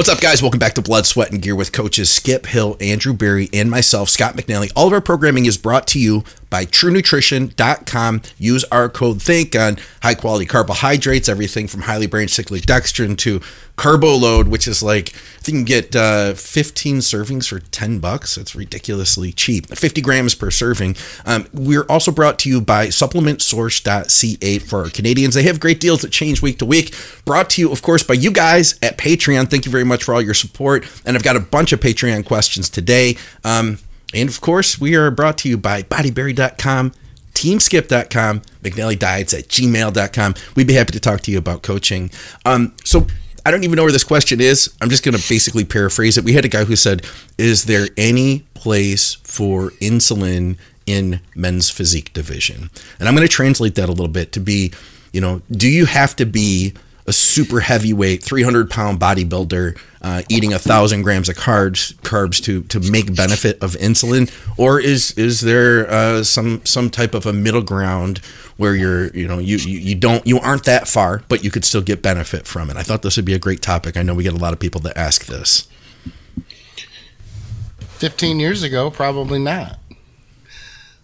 What's up, guys? Welcome back to Blood, Sweat, and Gear with coaches Skip Hill, Andrew Berry, and myself, Scott McNally. All of our programming is brought to you by TrueNutrition.com. Use our code THINK on high quality carbohydrates, everything from highly branched cyclic dextrin to Carbo Load, which is like, I think you can get uh, 15 servings for 10 bucks. It's ridiculously cheap, 50 grams per serving. Um, we're also brought to you by SupplementSource.ca for our Canadians. They have great deals that change week to week. Brought to you, of course, by you guys at Patreon. Thank you very much for all your support. And I've got a bunch of Patreon questions today. Um, and of course, we are brought to you by bodyberry.com, teamskip.com, McNally Diets at gmail.com. We'd be happy to talk to you about coaching. Um, so I don't even know where this question is. I'm just going to basically paraphrase it. We had a guy who said, Is there any place for insulin in men's physique division? And I'm going to translate that a little bit to be, you know, do you have to be a super heavyweight, 300 pound bodybuilder uh, eating a thousand grams of carbs carbs to to make benefit of insulin, or is is there uh, some some type of a middle ground where you're you know you, you you don't you aren't that far, but you could still get benefit from it? I thought this would be a great topic. I know we get a lot of people that ask this. 15 years ago, probably not.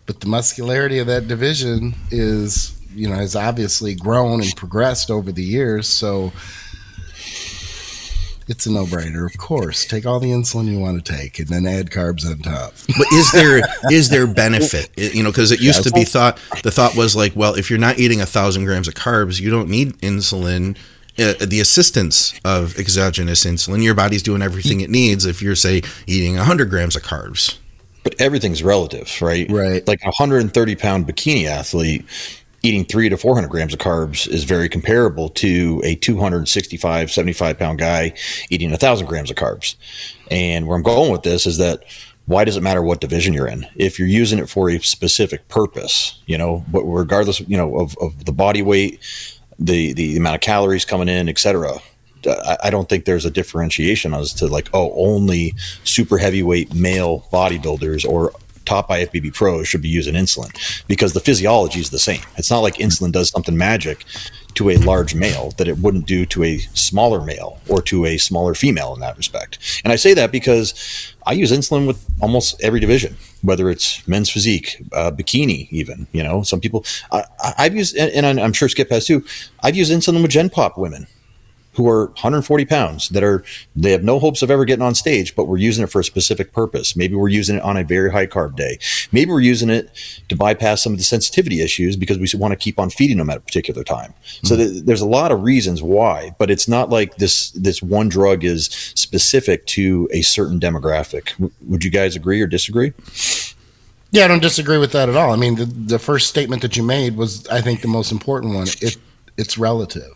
But the muscularity of that division is you know has obviously grown and progressed over the years. So it's a no-brainer, of course. Take all the insulin you want to take, and then add carbs on top. But is there is there benefit? You know, because it used to be thought the thought was like, well, if you're not eating a thousand grams of carbs, you don't need insulin. Uh, the assistance of exogenous insulin, your body's doing everything it needs. If you're say eating 100 grams of carbs, but everything's relative, right? Right. Like a 130 pound bikini athlete eating three to 400 grams of carbs is very comparable to a 265, 75 pound guy eating a thousand grams of carbs. And where I'm going with this is that why does it matter what division you're in? If you're using it for a specific purpose, you know, but regardless, you know, of, of the body weight, the, the amount of calories coming in, et cetera, I don't think there's a differentiation as to like, oh, only super heavyweight male bodybuilders or top IFBB pros should be using insulin because the physiology is the same. It's not like insulin does something magic to a large male that it wouldn't do to a smaller male or to a smaller female in that respect. And I say that because I use insulin with almost every division, whether it's men's physique, uh, bikini, even. You know, some people I, have used, and I'm sure Skip has too. I've used insulin with Gen Pop women who are 140 pounds that are they have no hopes of ever getting on stage, but we're using it for a specific purpose. Maybe we're using it on a very high carb day. Maybe we're using it to bypass some of the sensitivity issues because we want to keep on feeding them at a particular time. Mm-hmm. So th- there's a lot of reasons why, but it's not like this this one drug is specific to a certain demographic. W- would you guys agree or disagree? Yeah, I don't disagree with that at all. I mean, the, the first statement that you made was, I think, the most important one. It it's relative.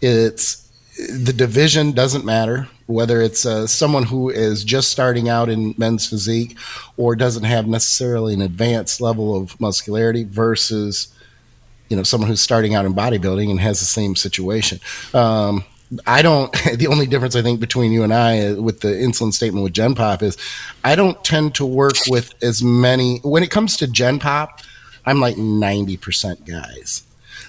It's the division doesn't matter whether it's uh, someone who is just starting out in men's physique or doesn't have necessarily an advanced level of muscularity versus you know someone who's starting out in bodybuilding and has the same situation um, I don't. The only difference I think between you and I uh, with the insulin statement with Gen Pop is, I don't tend to work with as many. When it comes to Gen Pop, I'm like ninety percent guys.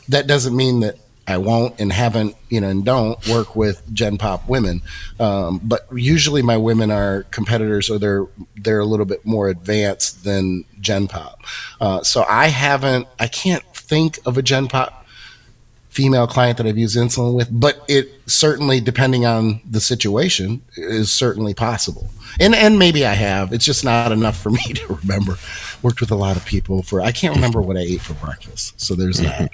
That doesn't mean that I won't and haven't, you know, and don't work with Gen Pop women. Um, but usually my women are competitors or they're they're a little bit more advanced than Gen Pop. Uh, so I haven't, I can't think of a Gen Pop female client that I've used insulin with, but it certainly, depending on the situation, is certainly possible. And and maybe I have. It's just not enough for me to remember. Worked with a lot of people for I can't remember what I ate for breakfast. So there's that.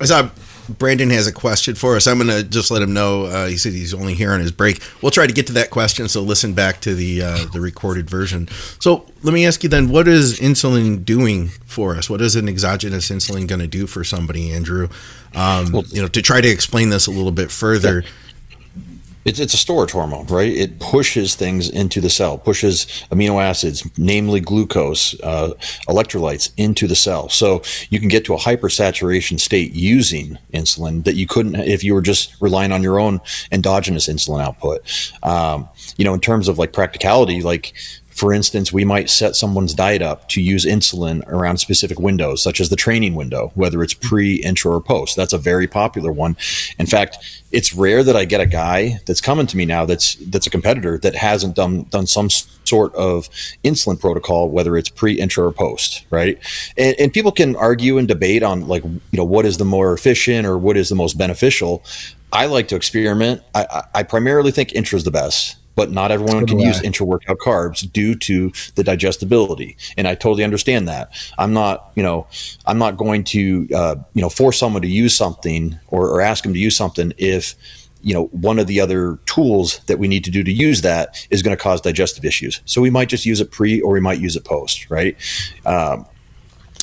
I saw Brandon has a question for us. I'm going to just let him know. Uh, he said he's only here on his break. We'll try to get to that question, so listen back to the uh, the recorded version. So let me ask you then: What is insulin doing for us? What is an exogenous insulin going to do for somebody, Andrew? Um, well, you know, to try to explain this a little bit further. Yeah it's, it's a storage hormone, right? It pushes things into the cell, pushes amino acids, namely glucose, uh, electrolytes into the cell. So you can get to a hypersaturation state using insulin that you couldn't if you were just relying on your own endogenous insulin output. Um, you know, in terms of like practicality, like For instance, we might set someone's diet up to use insulin around specific windows, such as the training window, whether it's pre, intra, or post. That's a very popular one. In fact, it's rare that I get a guy that's coming to me now that's that's a competitor that hasn't done done some sort of insulin protocol, whether it's pre, intra, or post, right? And, and people can argue and debate on like you know what is the more efficient or what is the most beneficial. I like to experiment. I, I primarily think intra is the best but not everyone can use intra workout carbs due to the digestibility. And I totally understand that. I'm not, you know, I'm not going to, uh, you know, force someone to use something or, or ask them to use something if, you know, one of the other tools that we need to do to use that is going to cause digestive issues. So we might just use it pre or we might use it post, right? Um,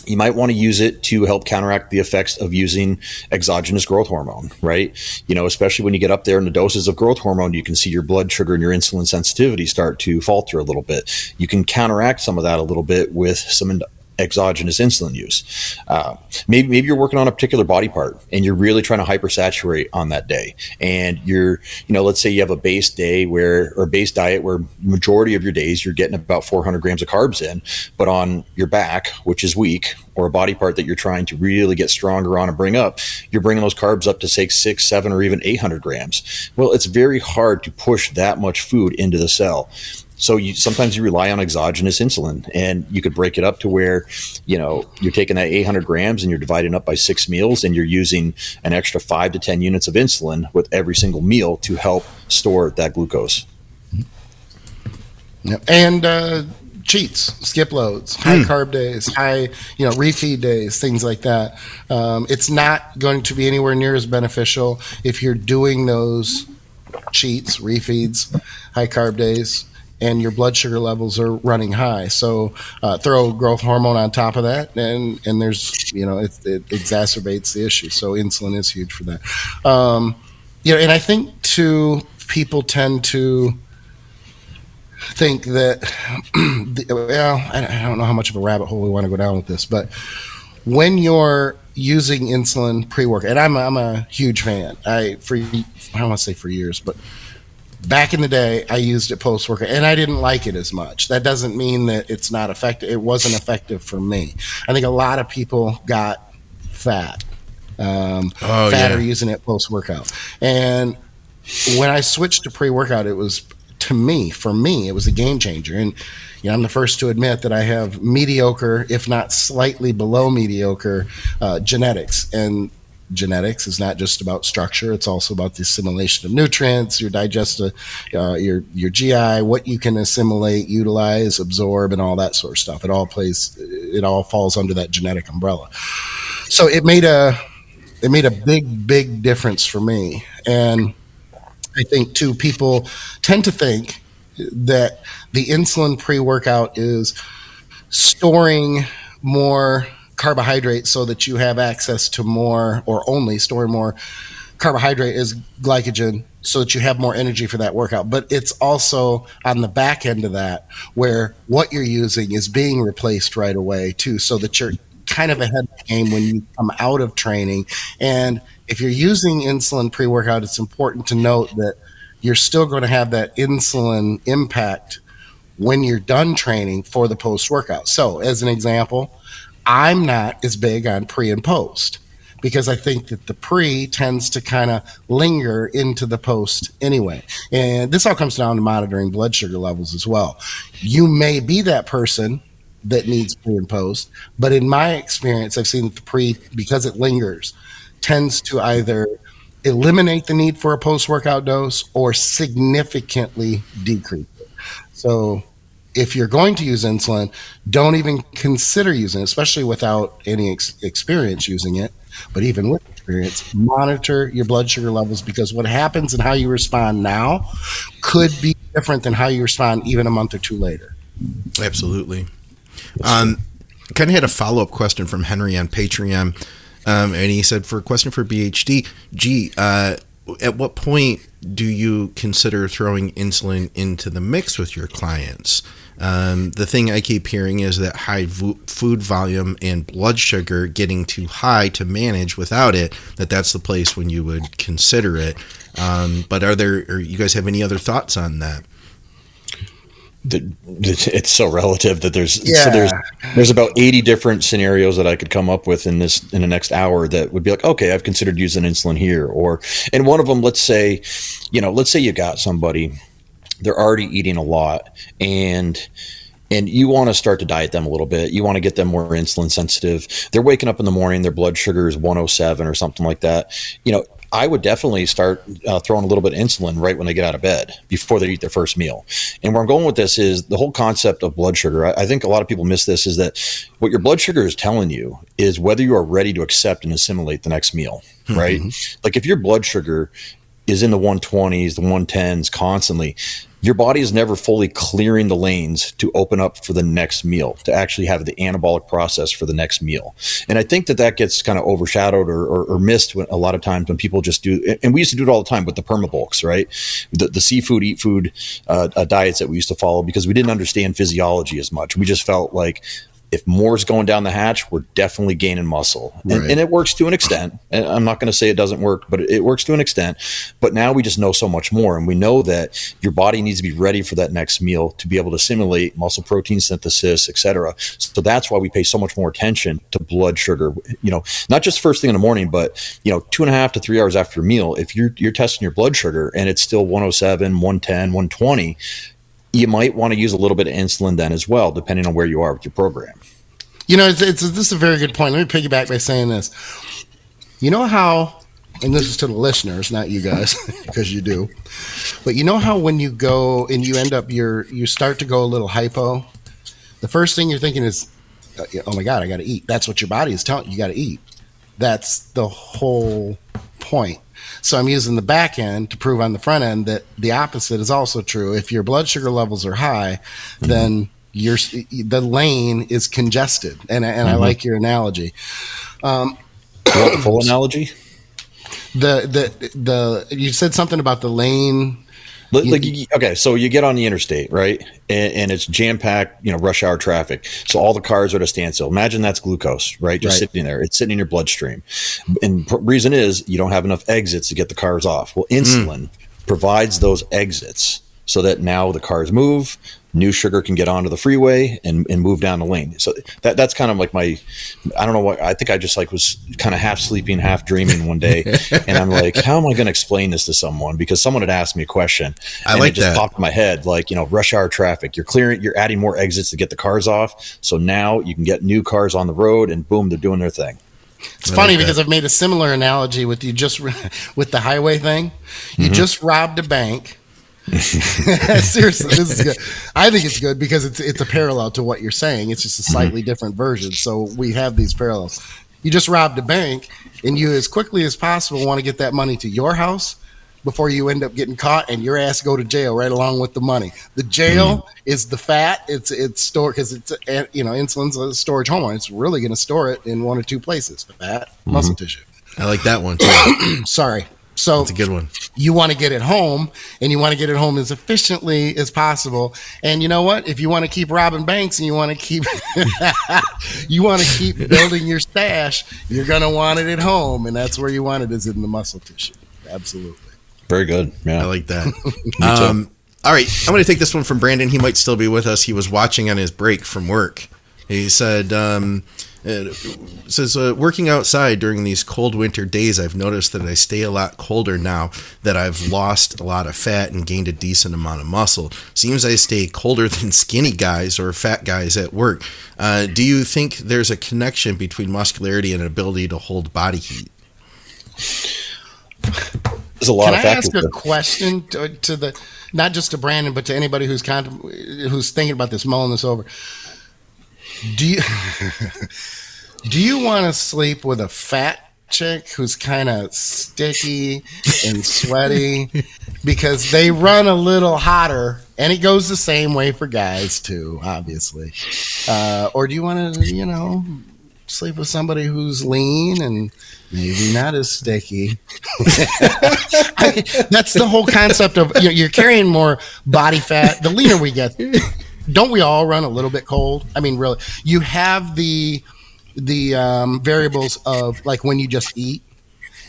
you might want to use it to help counteract the effects of using exogenous growth hormone, right? You know, especially when you get up there in the doses of growth hormone, you can see your blood sugar and your insulin sensitivity start to falter a little bit. You can counteract some of that a little bit with some exogenous insulin use. Uh, maybe maybe you're working on a particular body part and you're really trying to hypersaturate on that day. And you're, you know, let's say you have a base day where or a base diet where majority of your days you're getting about 400 grams of carbs in, but on your back, which is weak, or a body part that you're trying to really get stronger on and bring up, you're bringing those carbs up to say six, seven, or even 800 grams. Well, it's very hard to push that much food into the cell so you sometimes you rely on exogenous insulin and you could break it up to where you know you're taking that 800 grams and you're dividing up by six meals and you're using an extra five to 10 units of insulin with every single meal to help store that glucose yep. and uh, cheats skip loads high mm. carb days high you know refeed days things like that um, it's not going to be anywhere near as beneficial if you're doing those cheats refeeds high carb days and your blood sugar levels are running high. So uh, throw growth hormone on top of that, and and there's you know it, it exacerbates the issue. So insulin is huge for that. Um, you know, and I think too people tend to think that well, I don't know how much of a rabbit hole we want to go down with this, but when you're using insulin pre-work and I'm I'm a huge fan. I for I don't want to say for years, but back in the day i used it post workout and i didn't like it as much. That doesn't mean that it's not effective it wasn't effective for me. I think a lot of people got fat um, oh, fatter yeah. using it post workout and when i switched to pre-workout it was to me for me it was a game changer. And you know, i'm the first to admit that i have mediocre if not slightly below mediocre uh, genetics. And genetics is not just about structure; it's also about the assimilation of nutrients, your digestive, uh, your your GI, what you can assimilate, utilize, absorb, and all that sort of stuff. It all plays, it all falls under that genetic umbrella. So it made a it made a big big difference for me, and I think too people tend to think that the insulin pre workout is storing more carbohydrate so that you have access to more or only store more carbohydrate is glycogen so that you have more energy for that workout. But it's also on the back end of that where what you're using is being replaced right away too, so that you're kind of ahead of the game when you come out of training. And if you're using insulin pre workout, it's important to note that you're still going to have that insulin impact when you're done training for the post workout. So, as an example, I'm not as big on pre and post because I think that the pre tends to kind of linger into the post anyway. And this all comes down to monitoring blood sugar levels as well. You may be that person that needs pre and post, but in my experience, I've seen that the pre, because it lingers, tends to either eliminate the need for a post workout dose or significantly decrease it. So if you're going to use insulin, don't even consider using it, especially without any ex- experience using it. But even with experience, monitor your blood sugar levels because what happens and how you respond now could be different than how you respond even a month or two later. Absolutely. Um, kind of had a follow up question from Henry on Patreon. Um, and he said, for a question for BHD, gee, uh, at what point do you consider throwing insulin into the mix with your clients? Um, the thing I keep hearing is that high vo- food volume and blood sugar getting too high to manage without it, that that's the place when you would consider it. Um, but are there, or you guys have any other thoughts on that? It's so relative that there's yeah. so there's there's about 80 different scenarios that I could come up with in this in the next hour that would be like okay I've considered using insulin here or and one of them let's say you know let's say you got somebody they're already eating a lot and and you want to start to diet them a little bit. You want to get them more insulin sensitive. They're waking up in the morning, their blood sugar is 107 or something like that. You know, I would definitely start uh, throwing a little bit of insulin right when they get out of bed before they eat their first meal. And where I'm going with this is the whole concept of blood sugar. I, I think a lot of people miss this is that what your blood sugar is telling you is whether you are ready to accept and assimilate the next meal, mm-hmm. right? Like if your blood sugar is in the 120s, the 110s constantly, your body is never fully clearing the lanes to open up for the next meal, to actually have the anabolic process for the next meal. And I think that that gets kind of overshadowed or, or, or missed when, a lot of times when people just do, and we used to do it all the time with the permabulks, right? The, the seafood, eat food uh, uh, diets that we used to follow because we didn't understand physiology as much. We just felt like, if more's going down the hatch, we're definitely gaining muscle. And, right. and it works to an extent. And I'm not going to say it doesn't work, but it works to an extent. But now we just know so much more. And we know that your body needs to be ready for that next meal to be able to simulate muscle protein synthesis, et cetera. So that's why we pay so much more attention to blood sugar. You know, not just first thing in the morning, but, you know, two and a half to three hours after a meal. If you're, you're testing your blood sugar and it's still 107, 110, 120, you might want to use a little bit of insulin then as well, depending on where you are with your program. You know, it's, it's this is a very good point. Let me piggyback by saying this. You know how, and this is to the listeners, not you guys, because you do. But you know how when you go and you end up, you're you start to go a little hypo. The first thing you're thinking is, uh, "Oh my god, I got to eat." That's what your body is telling you. You got to eat. That's the whole point. So I'm using the back end to prove on the front end that the opposite is also true. If your blood sugar levels are high, mm-hmm. then your the lane is congested, and and mm-hmm. I like your analogy. Um, full analogy? The the the you said something about the lane like, okay, so you get on the interstate, right? And, and it's jam packed, you know, rush hour traffic. So all the cars are at a standstill. Imagine that's glucose, right? Just right. sitting there. It's sitting in your bloodstream. And reason is you don't have enough exits to get the cars off. Well, insulin mm. provides those exits so that now the cars move, new sugar can get onto the freeway and, and move down the lane. So that that's kind of like my I don't know what I think I just like was kind of half sleeping, half dreaming one day, and I'm like, how am I going to explain this to someone? Because someone had asked me a question, I like it just that. popped in my head, like you know, rush hour traffic. You're clearing, you're adding more exits to get the cars off, so now you can get new cars on the road, and boom, they're doing their thing. It's I funny like because I've made a similar analogy with you just with the highway thing. You mm-hmm. just robbed a bank Seriously, this is good. I think it's good because it's it's a parallel to what you're saying. It's just a slightly mm-hmm. different version. So we have these parallels. You just robbed a bank, and you, as quickly as possible, want to get that money to your house before you end up getting caught and your ass go to jail right along with the money. The jail mm. is the fat. It's it's stored because it's you know insulin's a storage hormone. It's really going to store it in one or two places: fat, mm-hmm. muscle tissue. I like that one too. Sorry. So it's a good one. You want to get it home and you want to get it home as efficiently as possible. And you know what? If you want to keep robbing banks and you want to keep you want to keep building your stash, you're gonna want it at home. And that's where you want it is in the muscle tissue. Absolutely. Very good. Yeah. I like that. um, all right. I'm gonna take this one from Brandon. He might still be with us. He was watching on his break from work. He said, um, it says, uh, working outside during these cold winter days, I've noticed that I stay a lot colder now that I've lost a lot of fat and gained a decent amount of muscle. Seems I stay colder than skinny guys or fat guys at work. Uh, do you think there's a connection between muscularity and ability to hold body heat? There's a lot Can of I factors. ask a question to, to, the, not just to Brandon, but to anybody who's who's thinking about this, mulling this over? Do you do you want to sleep with a fat chick who's kind of sticky and sweaty? Because they run a little hotter and it goes the same way for guys too obviously. Uh, or do you want to you know sleep with somebody who's lean and maybe not as sticky? I, that's the whole concept of you know, you're carrying more body fat the leaner we get don't we all run a little bit cold? I mean, really, you have the the um, variables of like when you just eat.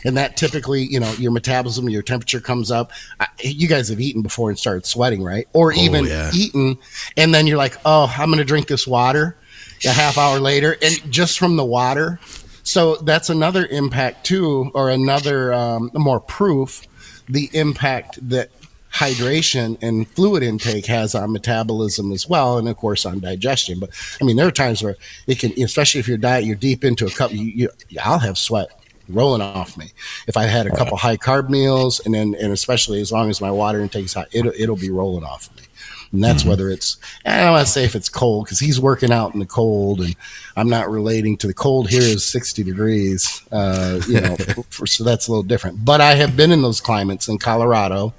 and that typically, you know, your metabolism, your temperature comes up. I, you guys have eaten before and started sweating, right? Or even yeah. eaten, and then you're like, oh, I'm going to drink this water a half hour later, and just from the water. So that's another impact too, or another um, more proof the impact that hydration and fluid intake has on metabolism as well, and of course on digestion. But I mean, there are times where it can, especially if your diet you're deep into a cup, you, you I'll have sweat rolling off me if I had a couple high carb meals, and then and especially as long as my water intake is high, it'll it'll be rolling off me. And that's mm-hmm. whether it's I don't want to say if it's cold because he's working out in the cold, and I'm not relating to the cold here is 60 degrees. Uh, you know, for, so that's a little different. But I have been in those climates in Colorado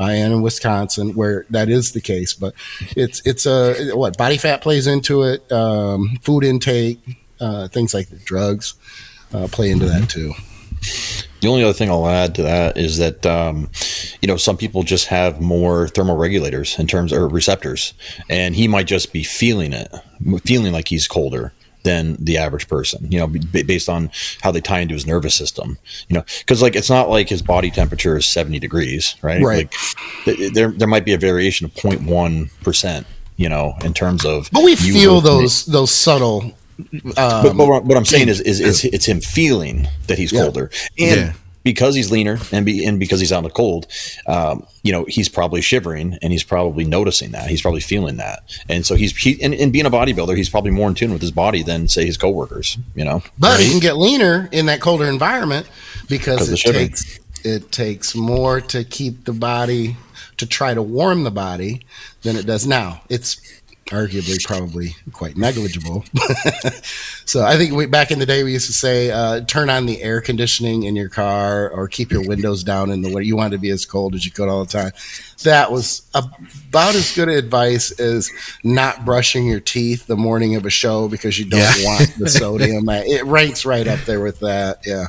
uh, and in Wisconsin where that is the case. But it's it's a what body fat plays into it, um, food intake, uh, things like the drugs uh, play into that too. The only other thing I'll add to that is that um, you know some people just have more thermal regulators in terms of receptors, and he might just be feeling it, feeling like he's colder than the average person. You know, based on how they tie into his nervous system. You know, because like it's not like his body temperature is seventy degrees, right? Right. Like there there might be a variation of 0.1 percent. You know, in terms of but we feel those those subtle um, but, but, what I'm saying is, is, is, it's him feeling that he's colder, and yeah. because he's leaner, and be, and because he's out in the cold, um, you know, he's probably shivering, and he's probably noticing that. He's probably feeling that, and so he's he, and, and being a bodybuilder, he's probably more in tune with his body than say his coworkers. You know, but right? he can get leaner in that colder environment because it takes it takes more to keep the body to try to warm the body than it does now. It's arguably probably quite negligible. so I think we, back in the day we used to say uh, turn on the air conditioning in your car or keep your windows down in the winter. You want to be as cold as you could all the time. That was about as good advice as not brushing your teeth the morning of a show because you don't yeah. want the sodium. It ranks right up there with that. Yeah.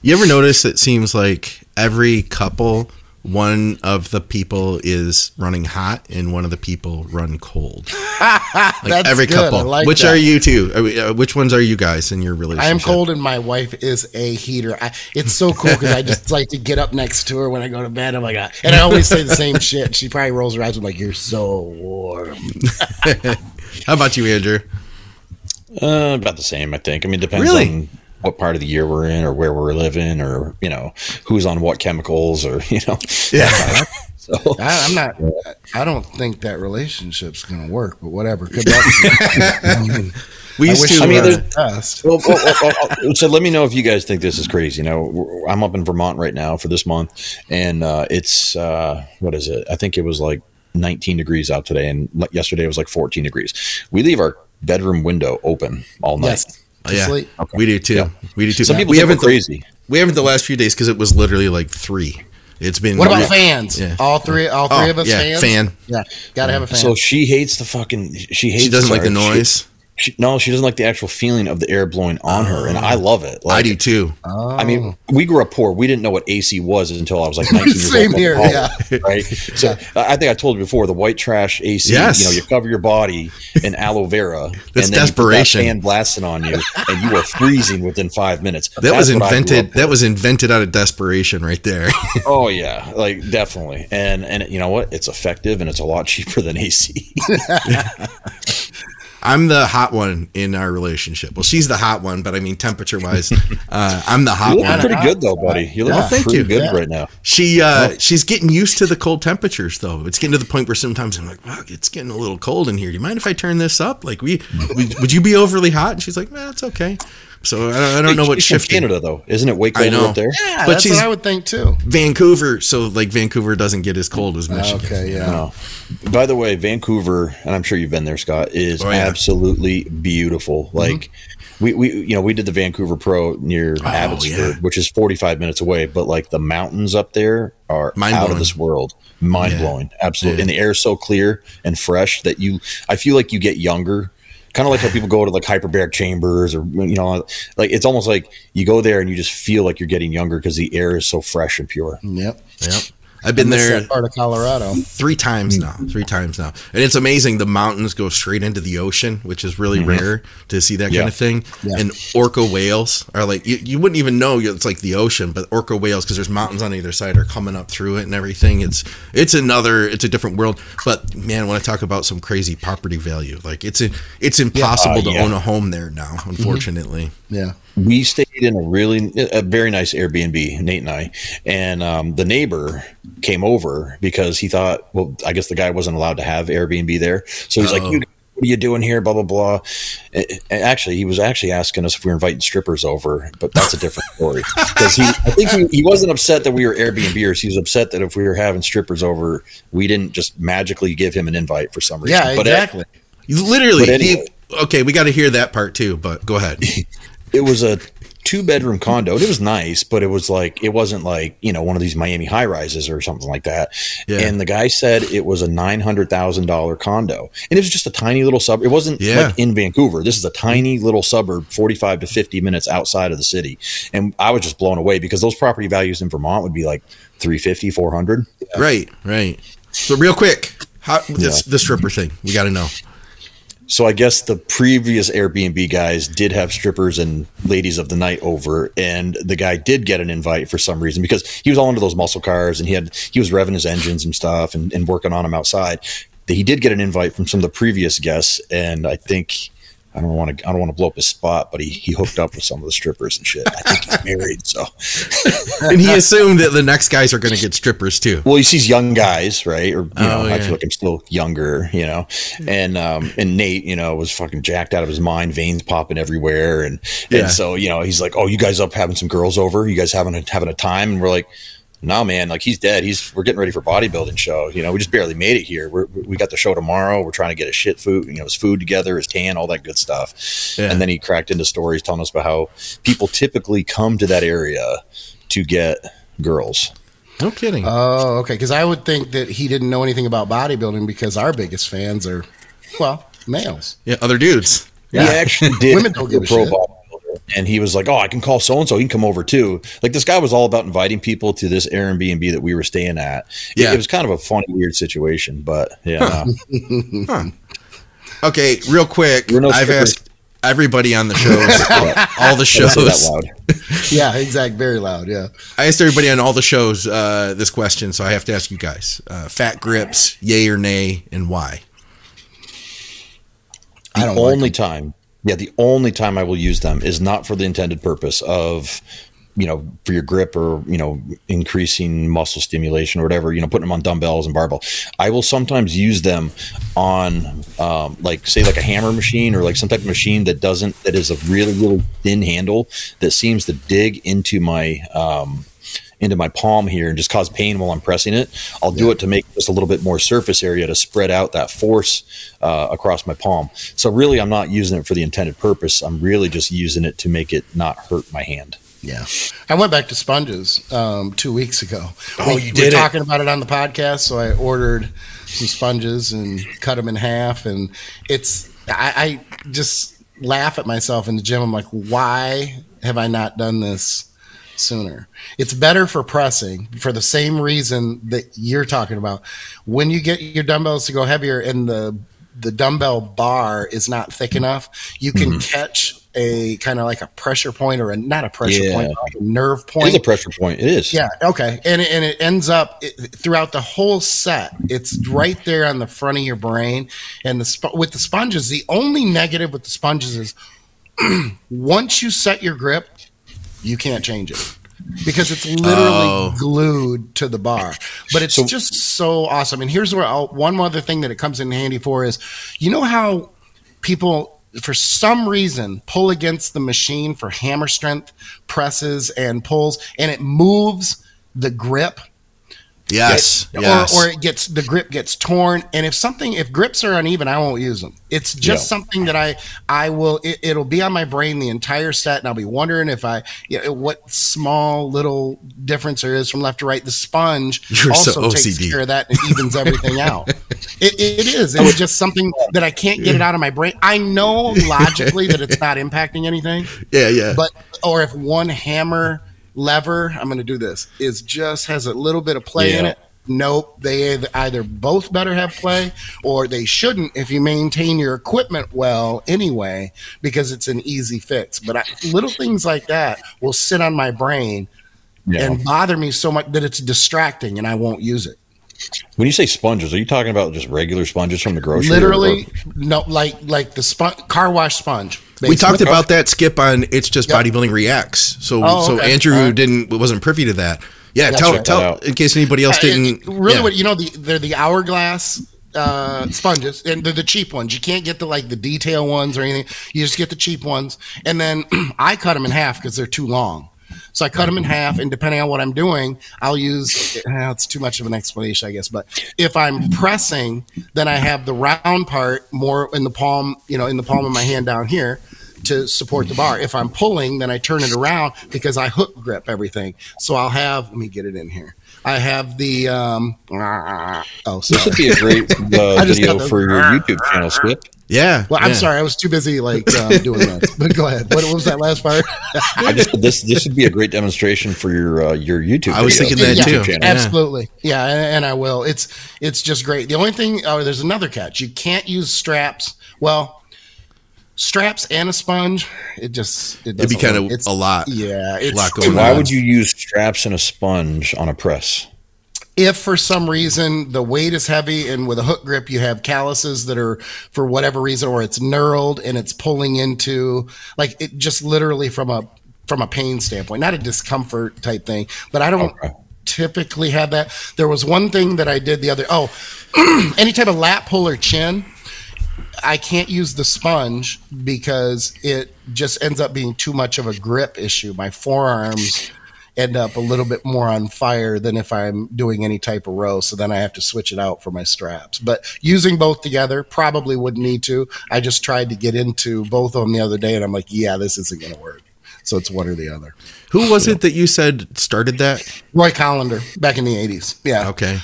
You ever notice it seems like every couple one of the people is running hot and one of the people run cold. like every good. couple. Like which that. are you two? Uh, which ones are you guys in your relationship? I am cold and my wife is a heater. I, it's so cool because I just like to get up next to her when I go to bed. I'm like, uh, and I always say the same shit. She probably rolls her eyes. I'm like, you're so warm. How about you, Andrew? Uh, about the same, I think. I mean, depends really? on what part of the year we're in or where we're living or you know who's on what chemicals or you know. Yeah. So I, am not i don't think that relationship's gonna work but whatever. Good luck we used to I mean, uh, well, well, well, so let me know if you guys think this is crazy. You know i'm up in vermont right now for this month and uh, it's uh, what is it? I think it was like 19 degrees out today and yesterday it was like 14 degrees. We leave our bedroom window open all night. Yes Oh, yeah, okay. we do too. Yeah. We do too. Some people we haven't crazy. The, we haven't the last few days because it was literally like three. It's been. What about fans? Yeah. All three, all three oh, of us. Yeah, fans? fan. Yeah, gotta have a fan. So she hates the fucking. She hates. She doesn't like the noise. She, she, no, she doesn't like the actual feeling of the air blowing on her, and I oh. love it. Like, I do too. Oh. I mean, oh. we grew up poor. We didn't know what AC was until I was like 19 years old. Same here, oh, yeah. Right. So. I think I told you before the white trash AC. Yes. You know, you cover your body in aloe vera. That's and then desperation. You fan blasting on you, and you are freezing within five minutes. That That's was invented. That was invented out of desperation, right there. oh yeah, like definitely. And and you know what? It's effective, and it's a lot cheaper than AC. I'm the hot one in our relationship. Well, she's the hot one, but I mean, temperature wise, uh, I'm the hot you look one. Pretty good though, buddy. You look yeah, thank pretty you. good yeah. right now. She uh, oh. she's getting used to the cold temperatures though. It's getting to the point where sometimes I'm like, wow, it's getting a little cold in here. Do you mind if I turn this up? Like, we would, would you be overly hot? And she's like, nah, it's okay. So I don't, I don't know what shifting. Canada though, isn't it way colder up there? Yeah, but that's what I would think too. Vancouver, so like Vancouver doesn't get as cold as Michigan. Okay, yeah. No. By the way, Vancouver, and I'm sure you've been there, Scott, is oh, yeah. absolutely beautiful. Mm-hmm. Like mm-hmm. we, we, you know, we did the Vancouver Pro near oh, Abbotsford, yeah. which is 45 minutes away, but like the mountains up there are Mind out blowing. of this world, mind blowing, absolutely. And the air is so clear and fresh that you, I feel like you get younger kind of like how people go to like hyperbaric chambers or you know like it's almost like you go there and you just feel like you're getting younger because the air is so fresh and pure. Yep. Yep I've been there that part of Colorado. three times hmm. now. Three times now, and it's amazing. The mountains go straight into the ocean, which is really mm-hmm. rare to see that Yeah. kind of thing. Yeah. And orca whales are like you, you wouldn't even know it's like the ocean, but orca whales because there's mountains on either side are coming up through it and everything. It's it's another it's a different world. But man, when I talk about some crazy property value, like it's a, it's uh, impossible Uh, to yeah. own a home there now. Mm-hmm. Unfortunately, Yeah. We stayed in a really a very nice Airbnb, Nate and I, and um, the neighbor came over because he thought, well, I guess the guy wasn't allowed to have Airbnb there, so he's like, Oh. you, "What are you doing here?" Blah blah blah. And- actually, he was actually asking us if we were inviting strippers over, but that's a different story. Because he, I think he, he wasn't upset that we were Airbnbers. He was upset that if we were having strippers over, we didn't just magically give him an invite for some reason. Yeah, But uh, exactly. literally. Anyway. he- okay, we got to hear that part too. But go ahead. it was a two bedroom condo. It was nice, but it was like it wasn't like you know one of these Miami high rises or something like that. Yeah. And the guy said it was a nine hundred thousand dollar condo, and it was just a tiny little suburb. It wasn't Yeah. like in Vancouver. This is a tiny little suburb, forty five to fifty minutes outside of the city. And I was just blown away because those property values in Vermont would be like 350 400 Right, right. So real quick, how this the stripper thing? We got to know. So I guess the previous Airbnb guys did have strippers and ladies of the night over, and the guy did get an invite for some reason because he was all into those muscle cars and he had he was revving his engines and stuff and, and working on them outside. He did get an invite from some of the previous guests, and I think I don't want to I don't want to blow up his spot, but he he hooked up with some of the strippers and shit. I think he's married, so And he assumed that the next guys are going to get strippers too. well, he sees young guys, right? Or you Oh, know, I feel like I'm still younger, you know. And um, and Nate, you know, was fucking jacked out of his mind, veins popping everywhere, and Yeah. and so you know, he's like, "Oh, you guys up having some girls over? You guys having a, having a time?" And we're like. No man, like he's dead. He's we're getting ready for bodybuilding show. You know, we just barely made it here. We're, we got the show tomorrow. We're trying to get his shit food, you know, his food together, his tan, all that good stuff. Yeah. And then he cracked into stories telling us about how people typically come to that area to get girls. No kidding. Oh, okay. Because I would think that he didn't know anything about bodybuilding because our biggest fans are, well, males. yeah, other dudes. Yeah. He actually did Women don't give a pro shit. Bodybuilder, and he was like, "Oh, I can call so and so. He can come over too." Like this guy was all about inviting people to this Airbnb that we were staying at. Yeah. it, was kind of a funny, weird situation, but yeah, no. Okay, real quick. No I've strippers. asked everybody on the shows, all, all the shows. that loud. Yeah, exact. Very loud. Yeah. I asked everybody on all the shows uh, this question, so I have to ask you guys: uh, fat grips, yay or nay, and why? I don't like only time, yeah, the only time I will use them is not for the intended purpose of, you know, for your grip or you know, increasing muscle stimulation or whatever. You know, putting them on dumbbells and barbell. I will sometimes use them on, um, like say, like a hammer machine or like some type of machine that doesn't that is a really really thin handle that seems to dig into my. Um, into my palm here and just cause pain while I'm pressing it. I'll do it to make just a little bit more surface area to spread out that force uh, across my palm. So really, I'm not using it for the intended purpose. I'm really just using it to make it not hurt my hand. Yeah. I went back to sponges um, two weeks ago. Oh, we, you We're did it. talking about it on the podcast, so I ordered some sponges and cut them in half. And it's, I, I just laugh at myself in the gym. I'm like, why have I not done this sooner? It's better for pressing for the same reason that you're talking about. When you get your dumbbells to go heavier and the the dumbbell bar is not thick enough, you can mm-hmm. catch a kind of like a pressure point or a not a pressure Yeah. point, like a nerve point. It is a pressure point. It is. Yeah. Okay. And it, and it ends up it, throughout the whole set. It's right there on the front of your brain. And the sp- with the sponges, the only negative with the sponges is once you set your grip, you can't change it because it's literally Oh. glued to the bar. But it's So- just so awesome. And here's where I'll, one other thing that it comes in handy for is, you know how people for some reason pull against the machine for hammer strength presses and pulls and it moves the grip Yes, It- yes. or, or it gets the grip gets torn and if something if grips are uneven i won't use them it's just Yeah. something that i i will it, it'll be on my brain the entire set and i'll be wondering if i you know, what small little difference there is from left to right the sponge You're so also takes care of that and evens everything out it, it is it's just something that i can't get it out of my brain i know logically that it's not impacting anything yeah, yeah. but or if one hammer lever i'm going to do this is just has a little bit of play in it Nope. They either both better have play or they shouldn't if you maintain your equipment well anyway, because it's an easy fix. But I, little things like that will sit on my brain yeah. and bother me so much that it's distracting and I won't use it. When you say sponges, are you talking about just regular sponges from the grocery? Literally, or, or? no, like like the spon- car wash sponge. Basically. We talked about that skip on it's just yep. bodybuilding reacts. So oh, so Andrew right. didn't wasn't privy to that. Yeah, tell tell in case anybody else didn't. Uh, really, yeah. what you know the they're the hourglass uh, sponges, and they're the cheap ones. You can't get the like the detail ones or anything. You just get the cheap ones, and then I cut them in half because they're too long. So I cut them in half, and depending on what I'm doing, I'll use. Eh, it's too much of an explanation, I guess. But if I'm pressing, then I have the round part more in the palm, you know, in the palm of my hand down here to support the bar. If I'm pulling, then I turn it around because I hook grip everything. So I'll have. Let me get it in here. I have the. Um, oh, sorry. this would be a great uh, video for your YouTube channel, Skip. Yeah. Well, I'm yeah. sorry, I was too busy like um, doing that. But go ahead. What, what, was that last part? I just this this would be a great demonstration for your uh, your YouTube. I was thinking that yeah, too. Channel. Absolutely. Yeah, and, and, I will. It's it's just great. The only thing, oh, there's another catch. You can't use straps. Well, straps and a sponge. It just it would be kind of a lot. Yeah, it's a lot going Why on. would you use straps and a sponge on a press? if for some reason the weight is heavy and with a hook grip you have calluses that are for whatever reason or it's knurled and it's pulling into like it just literally from a from a pain standpoint not a discomfort type thing but i don't okay. typically have that there was one thing that i did the other oh any type of lat pull or chin I can't use the sponge because it just ends up being too much of a grip issue. My forearms end up a little bit more on fire than if I'm doing any type of row. So then I have to switch it out for my straps. But using both together, probably wouldn't need to. I just tried to get into both of them the other day and I'm like, yeah, this isn't going to work. So it's one or the other. Who was it that you said started that? Roy Callender back in the 80s. Yeah. Okay.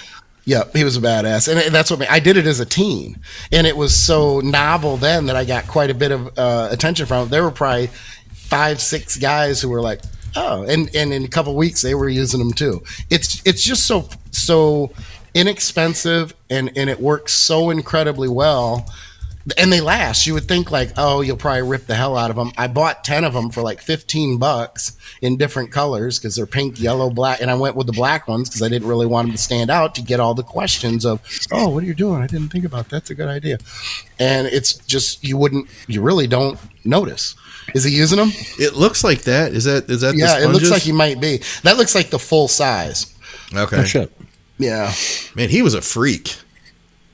Yeah, he was a badass, and that's what I did it as a teen, and it was so novel then that I got quite a bit of uh, attention from. There were probably five, six guys who were like, Oh, and and in a couple weeks they were using them too. It's it's just so so inexpensive and and it works so incredibly well and they last. You would think like, oh, you'll probably rip the hell out of them. I bought ten of them for like fifteen bucks in different colors because they're pink, yellow, black, and I went with the black ones because I didn't really want them to stand out to get all the questions of, oh, what are you doing? I didn't think about that. that's a good idea. And it's just you wouldn't, you really don't notice. Is he using them? It looks like that. Is that is that? Yeah, it looks like he might be. That looks like the full size. Okay. Oh, shit. Yeah. Man, he was a freak.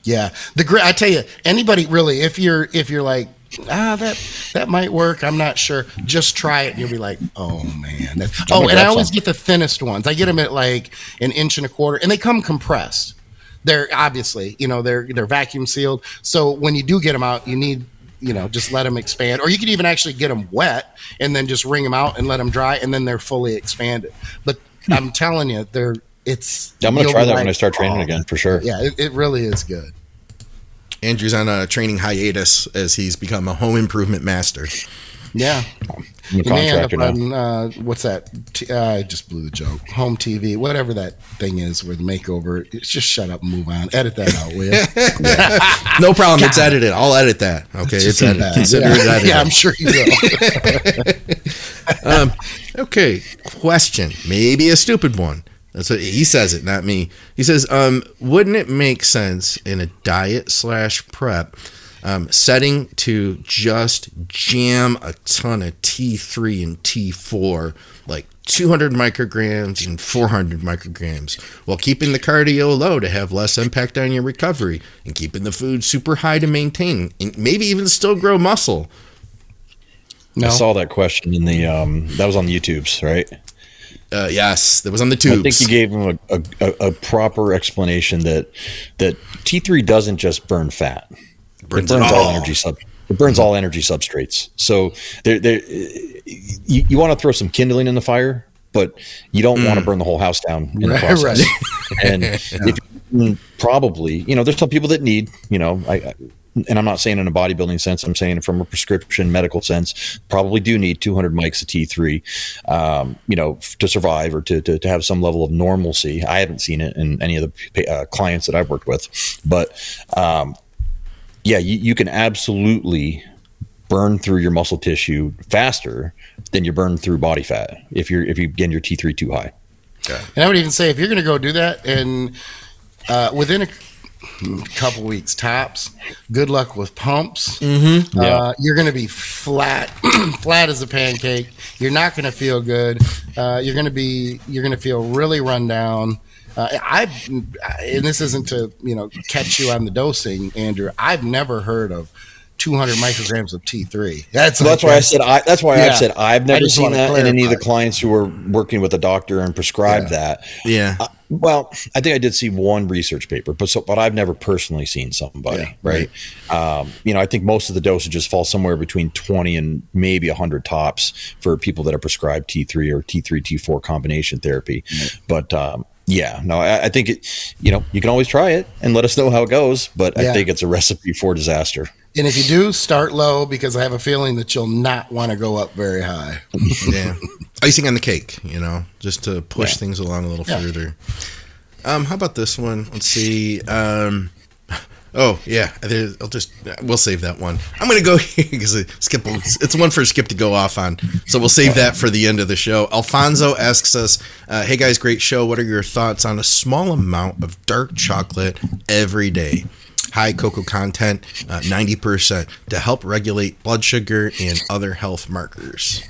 Yeah. The I tell you, anybody really, if you're if you're like ah that that might work i'm not sure just try it and you'll be like oh man oh and i always get the thinnest ones i get them at like an inch and a quarter and they come compressed they're obviously you know they're they're vacuum sealed so when you do get them out you need you know, just let them expand. Or you could even actually get them wet and then just wring them out and let them dry, and then they're fully expanded. But I'm telling you, they're it's. I'm gonna try that like, when I start training oh, again for sure. Yeah, it, it really is good. Andrew's on a training hiatus as he's become a home improvement master. Yeah. I'm a contractor on, uh, what's that? T- uh, I just blew the joke. Home TV, whatever that thing is where the makeover. Just shut up and move on. Edit that out, will you? yeah. No problem. God. It's edited. I'll edit that. Okay, it's, it's edited. Consider yeah. it edited. Yeah, I'm sure you will. um, okay, question. Maybe a stupid one. That's what he says it, not me. He says, um, wouldn't it make sense in a diet slash prep um, setting to just jam a ton of T3 and T4, like 200 micrograms and 400 micrograms, while keeping the cardio low to have less impact on your recovery and keeping the food super high to maintain and maybe even still grow muscle. No. I saw that question in the um, that was on the YouTubes, right? Uh, yes, that was on the tubes. I think you gave him a, a, a proper explanation that that T3 doesn't just burn fat burns it burns all. all energy sub. It burns all energy substrates. So there, there, you, you want to throw some kindling in the fire, but you don't mm. want to burn the whole house down in the process. Right. and yeah. if, probably, you know, there's some people that need, you know, I, and I'm not saying in a bodybuilding sense, I'm saying from a prescription medical sense, probably do need 200 mics of T3, um, you know, to survive or to, to, to, have some level of normalcy. I haven't seen it in any of the uh, clients that I've worked with, but um, yeah, you, you can absolutely burn through your muscle tissue faster than you burn through body fat if you're if you get your T3 too high. Yeah. And I would even say if you're going to go do that and uh, within a couple weeks tops. Good luck with pumps. Mm-hmm. Yeah. Uh, you're going to be flat, flat as a pancake. You're not going to feel good. Uh, you're going to be you're going to feel really run down. Uh, I and this isn't to you know catch you on the dosing, Andrew. I've never heard of 200 micrograms of T3. That's that's why I said I. That's why yeah. I've said I've never seen that in any of the clients who were working with a doctor and prescribed yeah. that. Yeah. Well, I think I did see one research paper, but so, but I've never personally seen somebody. Yeah, right. right. Um, you know, I think most of the dosages fall somewhere between 20 and maybe 100 tops for people that are prescribed T3 or T3 T4 combination therapy. Mm-hmm. But um, yeah, no, I, I, think it. You know, you can always try it and let us know how it goes. But yeah. I think it's a recipe for disaster. And if you do, start low because I have a feeling that you'll not want to go up very high. yeah. Icing on the cake, you know, just to push yeah. things along a little yeah. further. Um, how about this one? Let's see. Um, oh yeah, I'll just we'll save that one. I'm gonna go because Skip. It's one for Skip to go off on, so we'll save that for the end of the show. Alfonso asks us, uh, "Hey guys, great show. What are your thoughts on a small amount of dark chocolate every day?" High cocoa content, uh, 90%, to help regulate blood sugar and other health markers.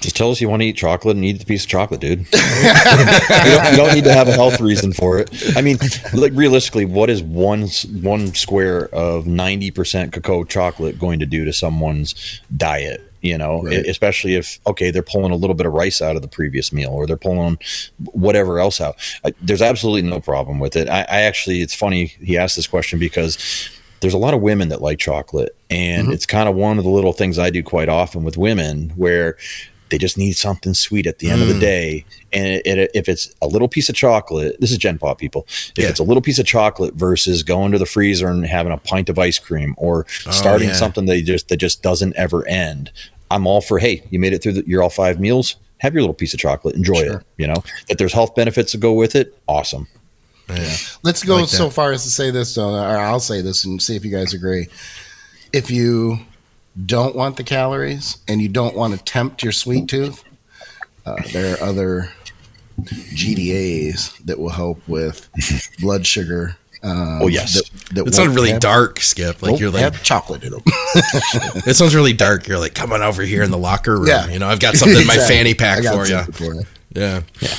Just tell us you want to eat chocolate and eat the piece of chocolate, dude. you, don't, you, don't, need to have a health reason for it. I mean, like realistically, what is one one square of ninety percent cocoa chocolate going to do to someone's diet? You know, right. especially if, okay, they're pulling a little bit of rice out of the previous meal or they're pulling whatever else out. I, there's absolutely no problem with it. I, I, actually, it's funny he asked this question because there's a lot of women that like chocolate. And mm-hmm. it's kind of one of the little things I do quite often with women where they just need something sweet at the end mm. of the mm. day. And it, it, if it's a little piece of chocolate, this is Gen Pop people. If yeah. it's a little piece of chocolate versus going to the freezer and having a pint of ice cream or oh, starting yeah. something that just that just doesn't ever end, I'm all for. Hey, you made it through the, your all five meals. Have your little piece of chocolate. Enjoy sure. it. You know that there's health benefits to go with it. Awesome. Yeah. Let's go like so far as to say this, or I'll say this and see if you guys agree. If you don't want the calories and you don't want to tempt your sweet tooth, uh, there are other GDAs that will help with blood sugar. Um, oh yes, that, that it sounds really have, dark, Skip. Like you're like have chocolate in them. it sounds really dark. You're like, come on over here in the locker room. Yeah. you know, I've got something in my fanny pack for you. for you. Yeah, yeah.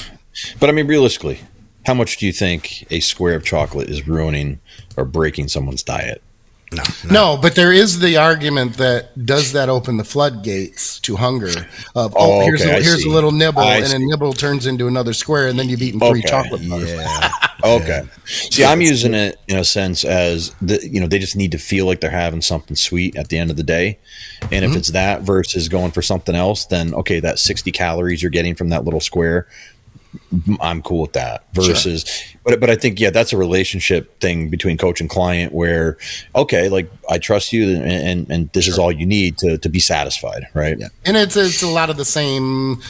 But I mean, realistically, how much do you think a square of chocolate is ruining or breaking someone's diet? No, no, but there is the argument that does that open the floodgates to hunger? Of, oh, oh here's, a, here's a little nibble, I and see. a nibble turns into another square, and then you've eaten three okay. chocolate bars. Yeah. okay. See, I'm using it in a sense as the you know they just need to feel like they're having something sweet at the end of the day, and mm-hmm. if it's that versus going for something else, then okay, that 60 calories you're getting from that little square I'm cool with that. Versus, sure. But but I think yeah, that's a relationship thing between coach and client where okay, like I trust you, and and, and this sure. is all you need to to be satisfied, right? Yeah, and it's it's a lot of the same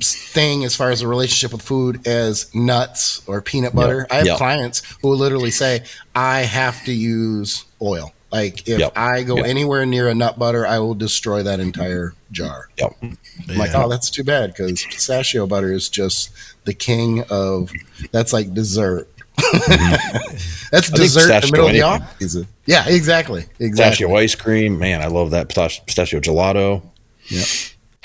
thing as far as a relationship with food as nuts or peanut butter. Yep. I have yep. clients who literally say, "I have to use oil." Like if yep. I go anywhere near a nut butter, I will destroy that entire jar. Yep. I'm like, oh, that's too bad because pistachio butter is just the king of. That's like dessert. Mm-hmm. that's dessert in the middle of the off season. Yeah, exactly. Exactly. Pistachio ice cream, man, I love that pistachio gelato. Yeah.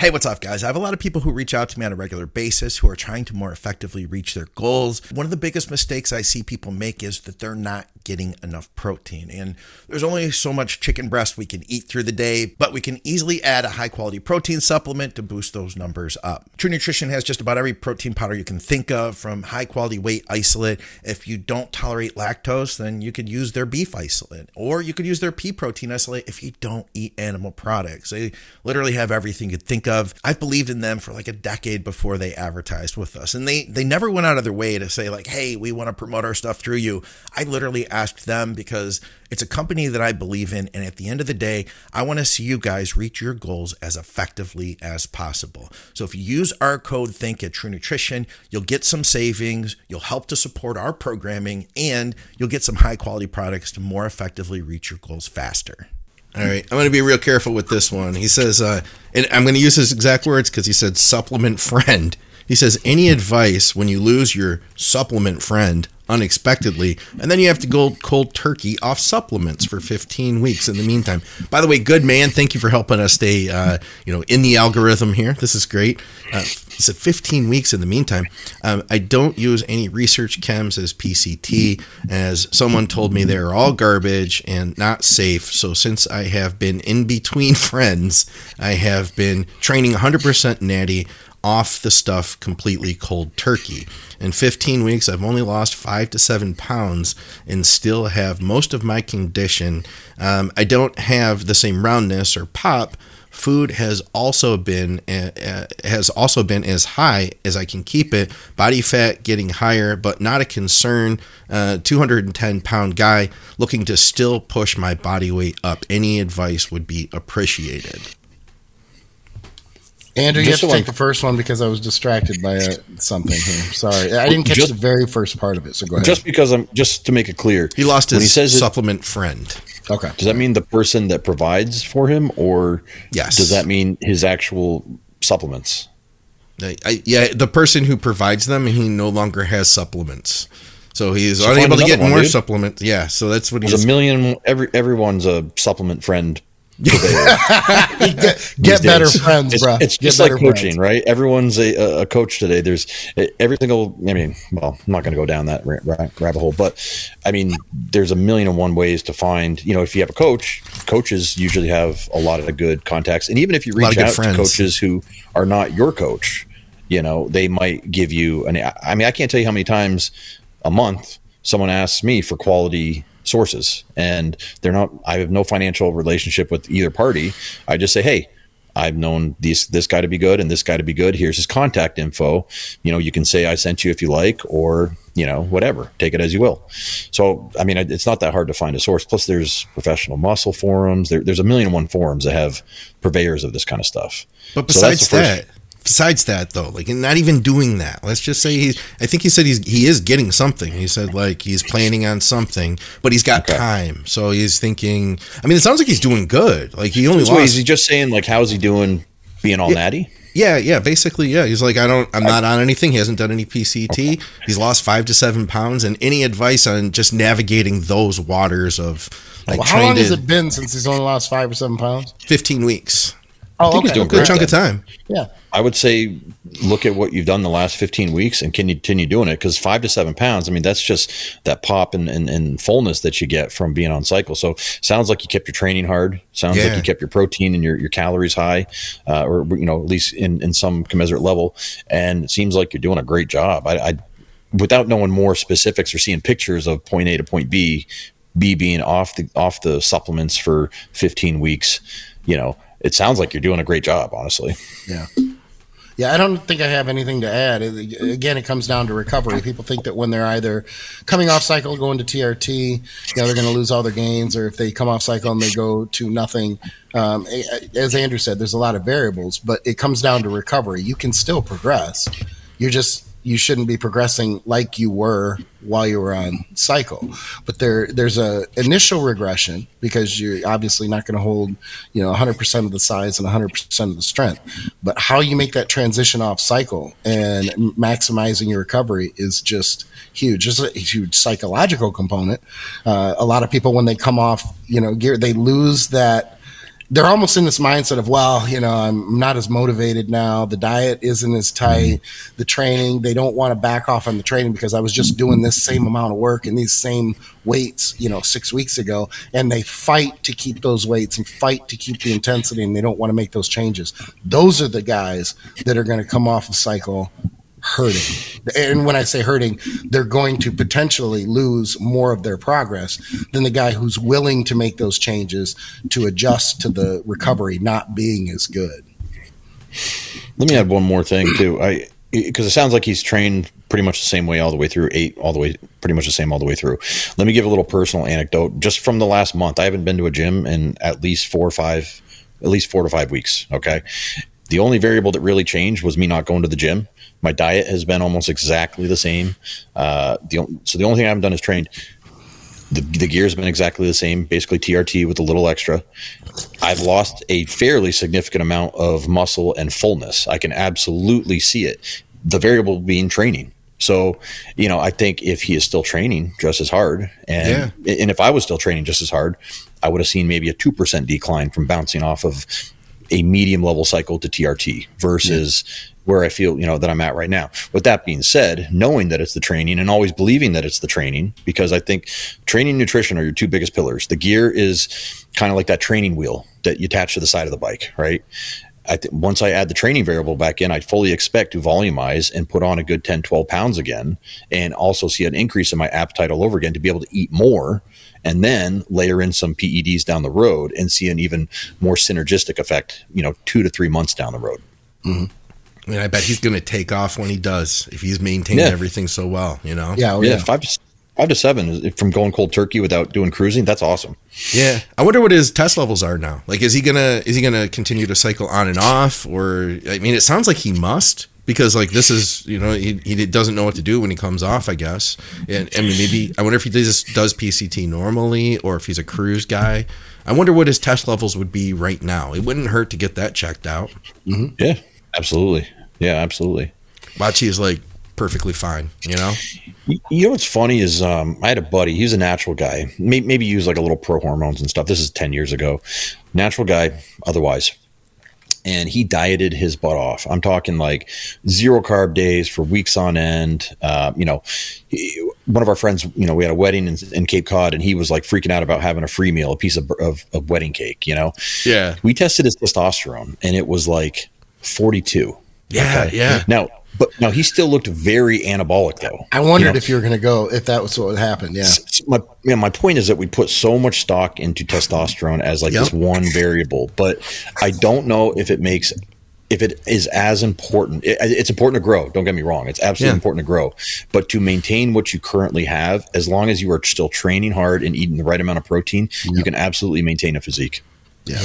Hey, what's up, guys? I have a lot of people who reach out to me on a regular basis who are trying to more effectively reach their goals. One of the biggest mistakes I see people make is that they're not getting enough protein. And there's only so much chicken breast we can eat through the day, but we can easily add a high quality protein supplement to boost those numbers up. True Nutrition has just about every protein powder you can think of, from high quality whey isolate. If you don't tolerate lactose, then you could use their beef isolate, or you could use their pea protein isolate if you don't eat animal products. They literally have everything you could think of of. I've believed in them for like a decade before they advertised with us. And they they never went out of their way to say like, "Hey, we want to promote our stuff through you." I literally asked them because it's a company that I believe in. And at the end of the day, I want to see you guys reach your goals as effectively as possible. So if you use our code THINK at True Nutrition, you'll get some savings, you'll help to support our programming, and you'll get some high quality products to more effectively reach your goals faster. All right, I'm going to be real careful with this one. He says, uh, and I'm going to use his exact words because he said supplement friend. He says, any advice when you lose your supplement friend unexpectedly, and then you have to go cold turkey off supplements for 15 weeks in the meantime. By the way, good man, thank you for helping us stay, uh, you know, in the algorithm here. This is great. Uh, said 15 weeks in the meantime. Um, I don't use any research chems as PCT, as someone told me they're all garbage and not safe. So since I have been in between friends, I have been training 100% natty off the stuff completely cold turkey. In 15 weeks, I've only lost five to seven pounds and still have most of my condition. Um, I don't have the same roundness or pop. Food has also been uh, uh, has also been as high as I can keep it. Body fat getting higher, but not a concern. Uh, 210 pound guy looking to still push my body weight up. Any advice would be appreciated. Andrew, you have to take the first one because I was distracted by uh, something here. Sorry, I didn't catch just, the very first part of it. So go ahead. Just because I'm just to make it clear, he lost his he says supplement it, friend. Okay. Does that mean the person that provides for him, or yes? Does that mean his actual supplements? I, yeah, the person who provides them, he no longer has supplements. So he's so unable to get one, more dude. supplements. Yeah, so that's what he's. a million. Every everyone's a supplement friend get, get better friends, it's, bro. It's just like coaching, friends. right? Everyone's a, a, coach today. There's every single. I mean, well, I'm not going to go down that rabbit hole, but I mean, there's a million and one ways to find. You know, if you have a coach, coaches usually have a lot of good contacts, and even if you reach out to coaches who are not your coach, you know, they might give you an. I mean, I can't tell you how many times a month someone asks me for quality sources. And they're not i have no financial relationship with either party. I just say hey i've known this this guy to be good and this guy to be good. Here's his contact info. You know you can say i sent you if you like or you know whatever. Take it as you will. So i mean it's not that hard to find a source. Plus there's professional muscle forums. There, there's a million and one forums that have purveyors of this kind of stuff. But besides so that besides that though like not even doing that. Let's just say he's i think he said he's he is getting something. He said like he's planning on something but he's got okay. time. So he's thinking i mean it sounds like he's doing good. Like he only so lost, is he just saying like how's he doing being all yeah, natty? Yeah yeah basically yeah. He's like i don't i'm not on anything. He hasn't done any pct okay. he's lost five to seven pounds. And any advice on just navigating those waters of like well, how long has it been since he's only lost five or seven pounds? 15 weeks Oh, okay. doing a good chunk of time. Yeah. I would say look at what you've done the last 15 weeks and can you continue doing it because five to seven pounds, I mean, that's just that pop and, and, and, fullness that you get from being on cycle. So sounds like you kept your training hard. Sounds yeah. like you kept your protein and your, your calories high, uh, or, you know, at least in, in some commensurate level. And it seems like you're doing a great job. I, I without knowing more specifics or seeing pictures of point A to point B, B being off the, off the supplements for 15 weeks, you know, it sounds like you're doing a great job, honestly. Yeah. Yeah, I don't think I have anything to add. Again, it comes down to recovery. People think that when they're either coming off cycle, going to TRT, you know, they're going to lose all their gains, or if they come off cycle and they go to nothing. Um, as Andrew said, there's a lot of variables, but it comes down to recovery. You can still progress. You're just you shouldn't be progressing like you were while you were on cycle. But there there's a initial regression because you're obviously not going to hold, you know, 100% of the size and 100% of the strength. But how you make that transition off cycle and maximizing your recovery is just huge. It's a huge psychological component. Uh, a lot of people when they come off, you know, gear, they lose that they're almost in this mindset of, well, you know, I'm not as motivated now. The diet isn't as tight. Mm-hmm. The training, they don't want to back off on the training because I was just doing this same amount of work and these same weights, you know, six weeks ago. And they fight to keep those weights and fight to keep the intensity and they don't want to make those changes. Those are the guys that are going to come off a cycle hurting. And when I say hurting, they're going to potentially lose more of their progress than the guy who's willing to make those changes to adjust to the recovery not being as good. Let me add one more thing too. I because it sounds like he's trained pretty much the same way all the way through eight all the way pretty much the same all the way through let me give a little personal anecdote just from the last month i haven't been to a gym in at least four or five at least four to five weeks okay the only variable that really changed was me not going to the gym my diet has been almost exactly the same uh, the, so the only thing i haven't done is trained the, the gear's been exactly the same, basically TRT with a little extra. I've lost a fairly significant amount of muscle and fullness. I can absolutely see it. The variable being training. So, you know, I think if he is still training just as hard, and yeah. and if I was still training just as hard, I would have seen maybe a two percent decline from bouncing off of a medium level cycle to TRT versus where I feel, you know, that I'm at right now. With that being said, knowing that it's the training and always believing that it's the training, because I think training and nutrition are your two biggest pillars. The gear is kind of like that training wheel that you attach to the side of the bike, right? I th- once I add the training variable back in, I fully expect to volumize and put on a good 10, 12 pounds again, and also see an increase in my appetite all over again to be able to eat more and then layer in some PEDs down the road and see an even more synergistic effect, you know, two to three months down the road. Mm-hmm. I mean, I bet he's going to take off when he does if he's maintaining yeah. everything so well. You know, yeah, oh, yeah, five to five to seven from going cold turkey without doing cruising. That's awesome. Yeah, I wonder what his test levels are now. Like, is he gonna is he gonna continue to cycle on and off, or I mean, it sounds like he must because like this is you know he, he doesn't know what to do when he comes off. I guess, and I mean maybe I wonder if he just does PCT normally or if he's a cruise guy. I wonder what his test levels would be right now. It wouldn't hurt to get that checked out. Mm-hmm. Yeah. Absolutely. Yeah, absolutely. Bachi is like perfectly fine, you know? You know what's funny is um, I had a buddy, he's a natural guy. Maybe, maybe use like a little pro hormones and stuff. This is 10 years ago. Natural guy, otherwise. And he dieted his butt off. I'm talking like zero carb days for weeks on end. Uh, you know, he, one of our friends, you know, we had a wedding in, in, Cape Cod and he was like freaking out about having a free meal, a piece of, of, of wedding cake, you know? Yeah. We tested his testosterone and it was like 42. Yeah, okay. yeah. Now, but now he still looked very anabolic though. I wondered you know? if you were going to go if that was what would happen. Yeah. My yeah, my point is that we put so much stock into testosterone as like yep. this one variable, but I don't know if it makes if it is as important. It, it's important to grow. Don't get me wrong. It's absolutely yeah. important to grow, but to maintain what you currently have, as long as you are still training hard and eating the right amount of protein, yep. you can absolutely maintain a physique. Yeah,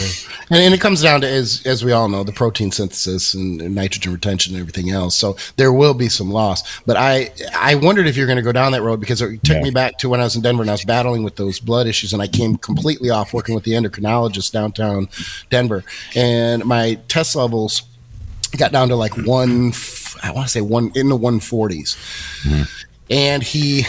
and, and, it comes down to as as we all know the protein synthesis and, and, nitrogen retention and everything else. So there will be some loss. But I I wondered if you're going to go down that road because it took yeah. me back to when I was in Denver and I was battling with those blood issues and I came completely off working with the endocrinologist downtown Denver and my test levels got down to like one I want to say one in the 140s. Mm-hmm. And he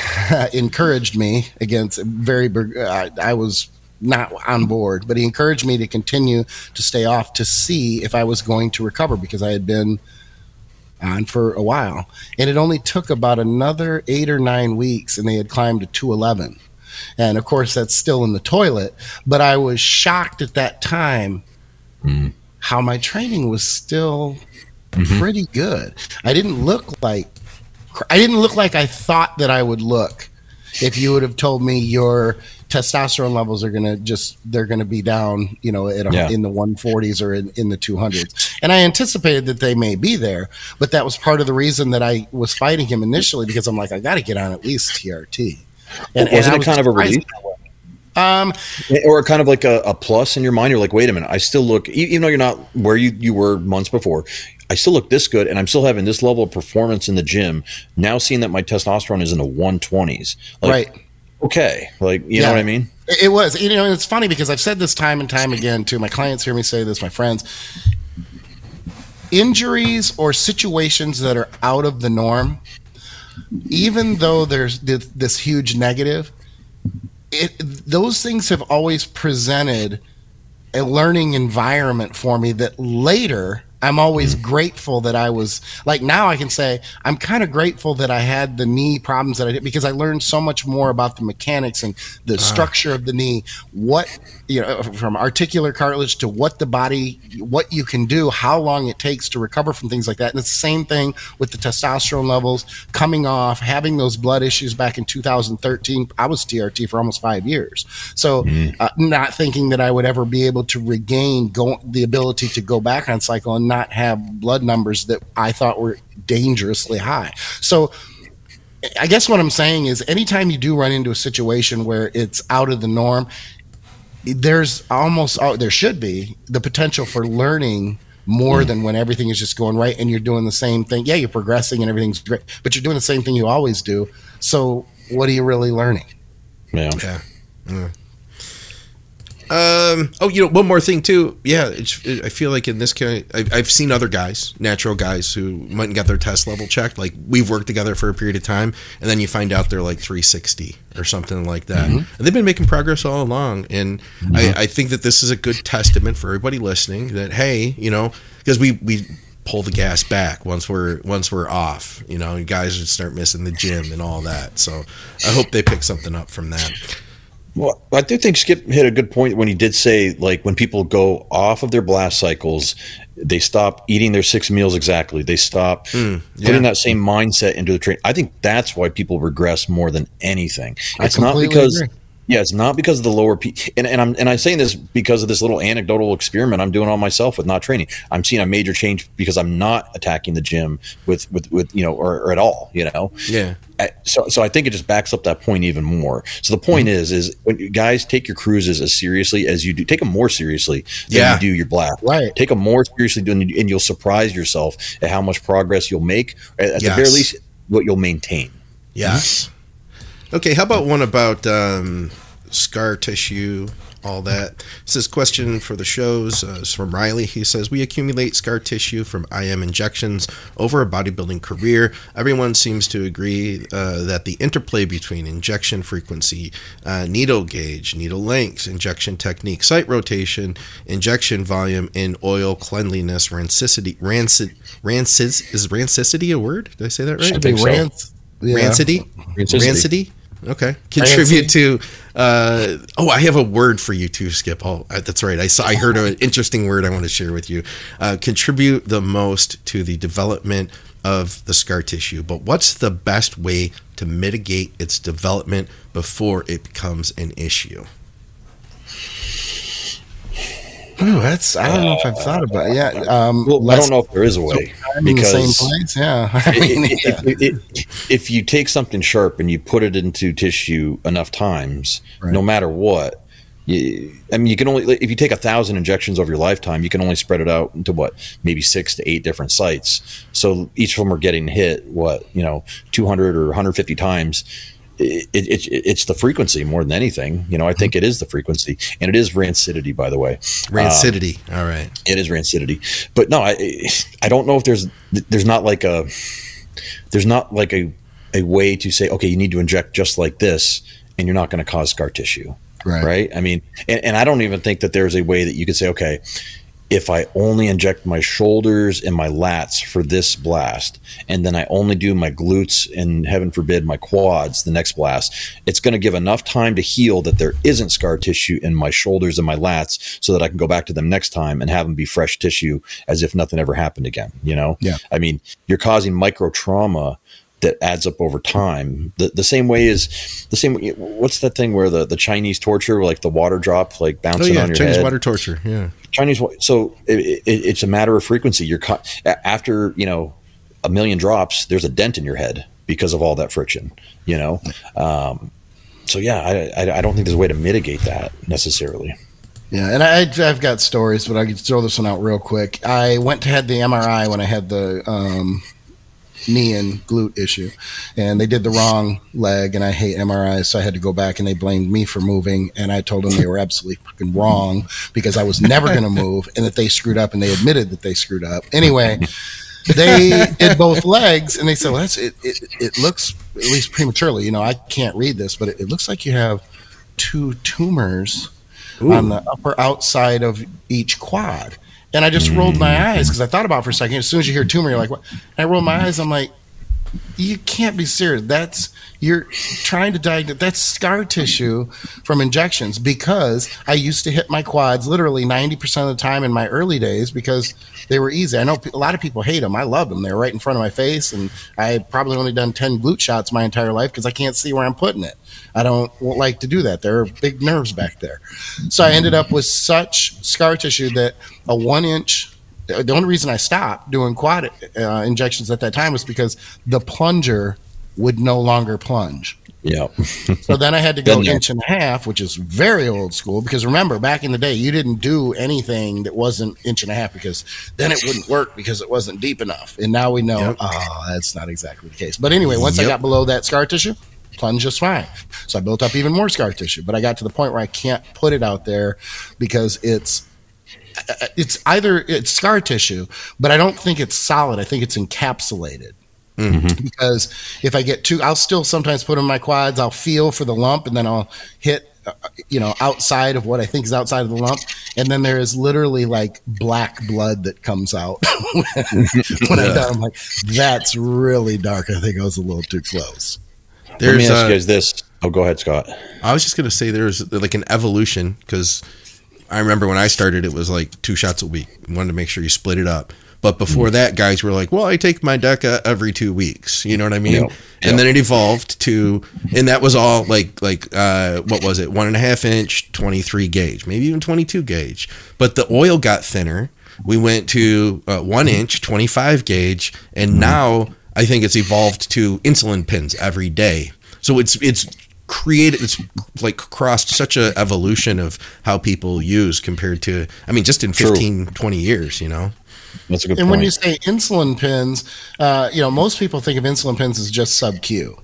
encouraged me against very. Uh, I was not on board, but he encouraged me to continue to stay off to see if I was going to recover because I had been on for a while. And it only took about another eight or nine weeks, and they had climbed to 211. And of course, that's still in the toilet, but I was shocked at that time mm. how my training was still mm-hmm. pretty good. I didn't look like I didn't look like I thought that I would look if you would have told me your testosterone levels are going to just they're going to be down you know a, yeah. in the 140s or in, in the 200s and i anticipated that they may be there but that was part of the reason that i was fighting him initially because i'm like i got to get on at least trt and wasn't and it kind of a relief um, or kind of like a, a, plus in your mind. You're like, wait a minute, I still look, even though you're not where you, you were months before, I still look this good and I'm still having this level of performance in the gym. Now seeing that my testosterone is in the 120s. Like, right okay. Like, you yeah. know what I mean? It was. You know, it's funny because I've said this time and time again to my clients, hear me say this, my friends. Injuries or situations that are out of the norm, even though there's this huge negative, it, those things have always presented a learning environment for me that later I'm always mm. grateful that I was like now I can say I'm kind of grateful that I had the knee problems that I did because I learned so much more about the mechanics and the ah. structure of the knee, what you know from articular cartilage to what the body what you can do, how long it takes to recover from things like that. And it's the same thing with the testosterone levels coming off, having those blood issues back in 2013. I was TRT for almost 5 years. So mm. uh, not thinking that I would ever be able to regain go, the ability to go back on cycle and not have blood numbers that I thought were dangerously high. So I guess what I'm saying is anytime you do run into a situation where it's out of the norm, there's almost oh, there should be the potential for learning more mm. than when everything is just going right and you're doing the same thing. Yeah, you're progressing and everything's great, but you're doing the same thing you always do. So what are you really learning? Yeah. yeah. yeah. Um. Oh, you know, one more thing too. Yeah, it, I feel like in this case, I've, I've seen other guys, natural guys, who might and got their test level checked. Like we've worked together for a period of time, and then you find out they're like 360 or something like that. Mm-hmm. And they've been making progress all along. And mm-hmm. I, I think that this is a good testament for everybody listening. That hey, you know, because we we pull the gas back once we're once we're off. You know, you guys would start missing the gym and all that. So I hope they pick something up from that. Well, I do think Skip hit a good point when he did say, like, when people go off of their blast cycles, they stop eating their six meals exactly. They stop mm, yeah. putting that same mindset into the train. I think that's why people regress more than anything. It's not because. Agree. Yeah, it's not because of the lower P. And, and I'm and I'm saying this because of this little anecdotal experiment I'm doing on myself with not training. I'm seeing a major change because I'm not attacking the gym with with with you know or, or at all. You know. Yeah so, so I think it just backs up that point even more. So the point mm-hmm. is, is when you guys take your cruises as seriously as you do, take them more seriously than yeah. you do your blast. Right. Take them more seriously, than, and you'll surprise yourself at how much progress you'll make. At yes. the very least, what you'll maintain. Yes. Okay. How about one about um, scar tissue? all that. It says question for the shows uh, from Riley. He says we accumulate scar tissue from IM injections over a bodybuilding career. Everyone seems to agree uh, that the interplay between injection frequency, uh, needle gauge, needle lengths, injection technique, site rotation, injection volume, and oil cleanliness, rancidity, rancid, rancid is rancidity a word? Did I say that right? Should be ranc- yeah. Rancity? Rancity? Okay. Contribute to. Uh, oh, I have a word for you too, Skip. Oh, that's right. I saw. I heard an interesting word I want to share with you. Uh, contribute the most to the development of the scar tissue. But what's the best way to mitigate its development before it becomes an issue? Ooh, that's I don't know if I've thought about it. Yeah, um, well, I don't know if there is a way because place. Yeah, I mean, if, yeah. If, if, you take something sharp and you put it into tissue enough times, right. no matter what, you, I mean, you can only if you take a thousand injections over your lifetime, you can only spread it out into what maybe six to eight different sites. So each of them are getting hit what you know, two hundred or one hundred fifty times it, it, it's the frequency more than anything. You know, I think it is the frequency, and it is rancidity, by the way. Rancidity. Um, All right. It is rancidity, but no, I I don't know if there's there's not like a there's not like a a way to say okay, you need to inject just like this, and you're not going to cause scar tissue. Right. right. I mean, and, and I don't even think that there's a way that you could say, okay, if I only inject my shoulders and my lats for this blast, and then I only do my glutes and heaven forbid my quads the next blast, it's going to give enough time to heal that there isn't scar tissue in my shoulders and my lats so that I can go back to them next time and have them be fresh tissue as if nothing ever happened again. You know? Yeah. I mean, you're causing micro trauma that adds up over time. The the same way is the same. What's that thing where the, the Chinese torture, like the water drop, like bouncing oh, yeah, on your head? Chinese head? water torture. Yeah. Chinese. So it, it, it's a matter of frequency. You're caught after you know a million drops. There's a dent in your head because of all that friction. You know. Um, so yeah, I, I, I don't think there's a way to mitigate that necessarily. Yeah, and I, I've got stories, but I can throw this one out real quick. I went to had the MRI when I had the um, knee and glute issue. And they did the wrong leg, and I hate MRIs, so I had to go back, and they blamed me for moving. And I told them they were absolutely fucking wrong because I was never going to move, and that they screwed up, and they admitted that they screwed up. Anyway. they did both legs and they said well that's it, it, it looks at least prematurely you know i can't read this but it, it looks like you have two tumors Ooh. on the upper outside of each quad and I just rolled my eyes because I thought about for a second. As soon as you hear tumor, you're like, what? And I rolled my eyes. I'm like, you can't be serious. That's you're trying to diagnose. That's scar tissue from injections because I used to hit my quads literally 90% of the time in my early days because they were easy. I know a lot of people hate them. I love them. They're right in front of my face, and I probably only done 10 glute shots my entire life because I can't see where I'm putting it. I don't like to do that. There are big nerves back there. So I ended up with such scar tissue that a one inch the only reason I stopped doing quad uh, injections at that time was because the plunger would no longer plunge. Yeah. So then I had to go inch and a half, which is very old school. Because remember, back in the day, you didn't do anything that wasn't inch and a half because then it wouldn't work because it wasn't deep enough. And now we know, Yep. oh, that's not exactly the case. But anyway, once I got below that scar tissue, plunge just fine. So I built up even more scar tissue. But I got to the point where I can't put it out there because it's it's either it's scar tissue, but I don't think it's solid. I think it's encapsulated because if I get too, I'll still sometimes put in my quads. I'll feel for the lump, and then I'll hit, uh, you know, outside of what I think is outside of the lump, and then there is literally like black blood that comes out when I'm. I'm like, that's really dark. I think I was a little too close. Let me There's, ask uh, you guys this. Oh, go ahead, Scott. I was just gonna say there's like an evolution because I remember when I started, it was like two shots a week. Wanted to make sure you split it up. But before that, guys were like, "Well, I take my DECA every two weeks." You know what I mean? Yep. And then it evolved to, and that was all like like uh, what was it? One and a half inch, twenty three gauge, maybe even twenty two gauge. But the oil got thinner. We went to uh, one inch, twenty five gauge, and now I think it's evolved to insulin pins every day. So it's it's created it's like crossed such a evolution of how people use compared to I mean just in True. 15 20 years, you know. That's a good And point. when you say insulin pins, uh, you know, most people think of insulin pins as just sub Q.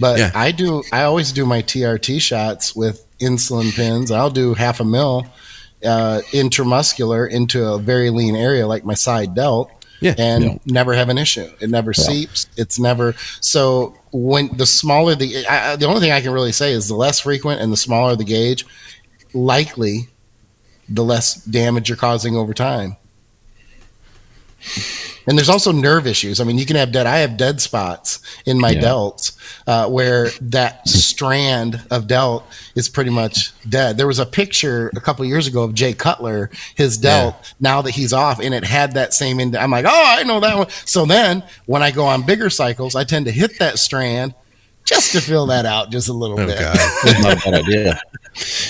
But Yeah. I do, I always do my TRT shots with insulin pins. I'll do half a mil uh, intramuscular into a very lean area like my side delt. Yeah. and Yeah. never have an issue. It never seeps. It's never so. When the smaller the, I- the only thing I can really say is the less frequent and the smaller the gauge, likely, the less damage you're causing over time. And there's also nerve issues. I mean, you can have dead. I have dead spots in my Yeah. delts uh, where that strand of delt is pretty much dead. There was a picture a couple years ago of Jay Cutler, his delt. Now that he's off, and it had that same. Ind- I'm like, oh, I know that one. So then, when I go on bigger cycles, I tend to hit that strand just to fill that out just a little Oh bit. god. That's not a bad idea.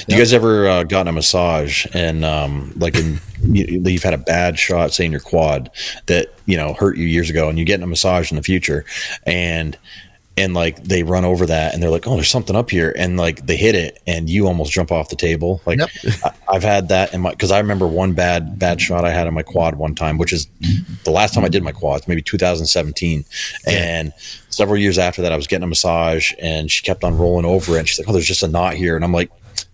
You guys ever uh, gotten a massage and um, like in, you, you've had a bad shot, say in your quad that you know hurt you years ago, and you get a massage in the future, and and like they run over that and they're like, oh, there's something up here, and like they hit it, and you almost jump off the table. Like Yep. I, I've had that in my because I remember one bad bad shot I had on my quad one time, which is the last time I did my quads, maybe 2017, and several years after that, I was getting a massage, and she kept on rolling over it. And she's like, "Oh, there's just a knot here," and I'm like,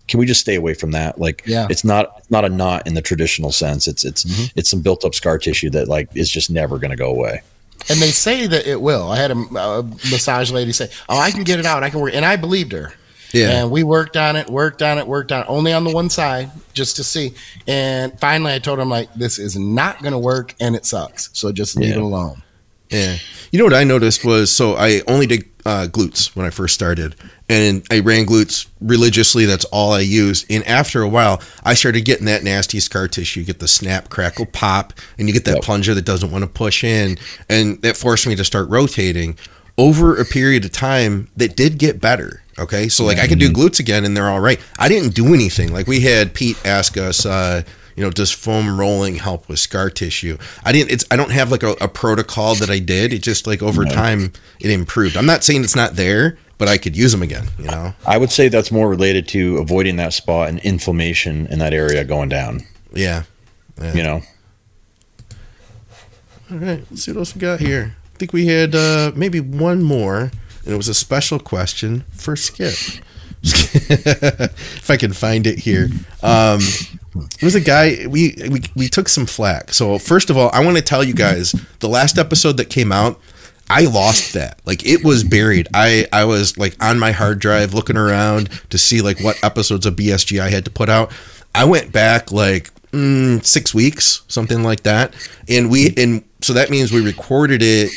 "Can we just stay away from that? Like, Yeah. it's not it's not a knot in the traditional sense. It's it's mm-hmm. it's some built up scar tissue that like is just never going to go away." And they say that it will. I had a, a massage lady say, "Oh, I can get it out. I can work," and I believed her. Yeah. And we worked on it, worked on it, worked on it, only on the one side just to see. And finally, I told him like, "This is not going to work, and it sucks. So just leave Yeah. it alone." Yeah. You know what I noticed was so I only did uh, glutes when I first started, and I ran glutes religiously. That's all I used. And after a while, I started getting that nasty scar tissue. You get the snap, crackle, pop, and you get that Yep. plunger that doesn't want to push in, and that forced me to start rotating. Over a period of time, that did get better. Okay, so like I could do glutes again, and they're all right. I didn't do anything. Like we had Pete ask us. Uh, you know, does foam rolling help with scar tissue? I didn't. It's I don't have like a, a protocol that I did. It just like over time it improved. I'm not saying it's not there, but I could use them again. You know? I would say that's more related to avoiding that spot and inflammation in that area going down. Yeah. You know, All right. Let's see what else we got here. I think we had uh, maybe one more, and it was a special question for Skip. if I can find it here. Um, it was a guy we, we we took some flack. So first of all, I want to tell you guys the last episode that came out, I lost that. Like it was buried. I I was like on my hard drive looking around to see like what episodes of BSG I had to put out. I went back like mm, six weeks, something like that, and we and so that means we recorded it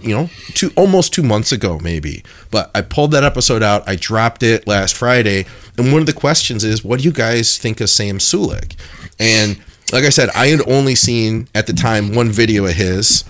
you know, two almost two months ago, maybe. But I pulled that episode out. I dropped it last Friday, and one of the questions is, what do you guys think of Sam Sulek? And like I said, I had only seen at the time one video of his,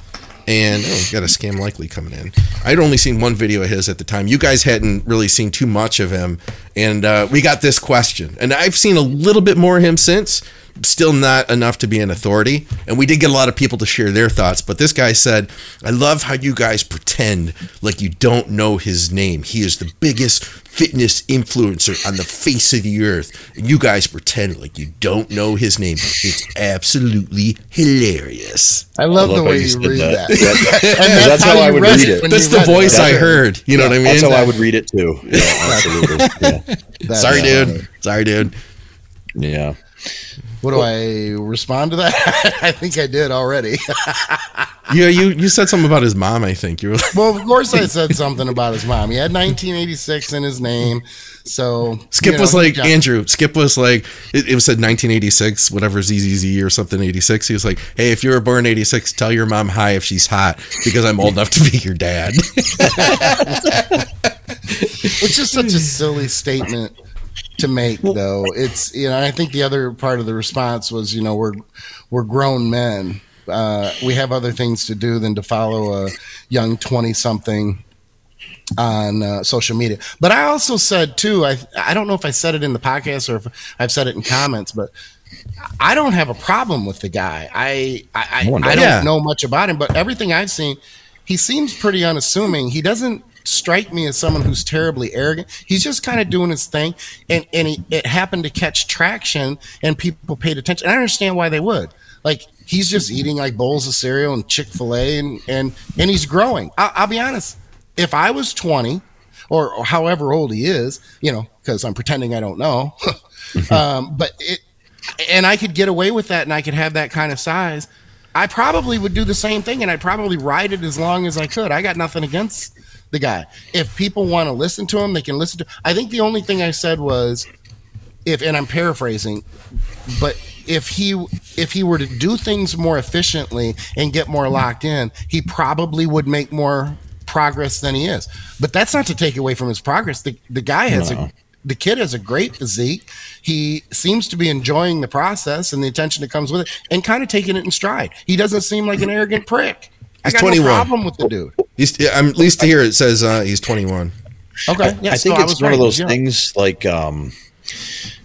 and oh, got a scam likely coming in. I'd only seen one video of his at the time. You guys hadn't really seen too much of him, and uh, we got this question, and I've seen a little bit more of him since. Still not enough to be an authority. And we did get a lot of people to share their thoughts. But this guy said, I love how you guys pretend like you don't know his name. He is the biggest fitness influencer on the face of the earth. And you guys pretend like you don't know his name. It's absolutely hilarious. I love, I love the way you you read that. that. Yeah. and That's how I would read read it it. That's the voice it. I heard. You know what I mean? That's how I would read it too. Yeah, absolutely. Yeah. Sorry, dude. Sorry, dude. yeah. What do I respond to that? I think I did already. Yeah, you you said something about his mom. I think you were. Like, well, of course, I said something about his mom. He had 1986 in his name, so Skip you was like Andrew. Skip was like it, it was said 1986, whatever ZZZ or something 86. He was like, "Hey, if you were born 86, tell your mom hi if she's hot because I'm old enough to be your dad." It's just such a silly statement to make, though. It's you know, I think the other part of the response was, you know, we're we're grown men. Uh, we have other things to do than to follow a young twenty something on uh, social media. But I also said too, I I don't know if I said it in the podcast or if I've said it in comments, but I don't have a problem with the guy. I I, I, I don't Yeah. know much about him, but everything I've seen, he seems pretty unassuming. He doesn't strike me as someone who's terribly arrogant. He's just kind of doing his thing, and and he, it happened to catch traction, and people paid attention. I understand why they would. Like he's just eating like bowls of cereal and Chick Fil A, and and and he's growing. I'll, I'll be honest. If I was twenty, or, or however old he is, you know, because I'm pretending I don't know. um, but it, and I could get away with that, and I could have that kind of size. I probably would do the same thing, and I'd probably ride it as long as I could. I got nothing against the guy. If people want to listen to him, they can listen to. I think the only thing I said was, if, and I'm paraphrasing, but if he if he were to do things more efficiently and get more locked in, he probably would make more progress than he is. But that's not to take away from his progress. The the guy has No. a the kid has a great physique. He seems to be enjoying the process and the attention that comes with it, and kind of taking it in stride. He doesn't seem like an arrogant prick. I He's got 21. no problem with the dude. He's, yeah, I'm at least to hear it says uh, he's 21. Okay, I, yeah, I so think it's was one right. of those Yeah. things like um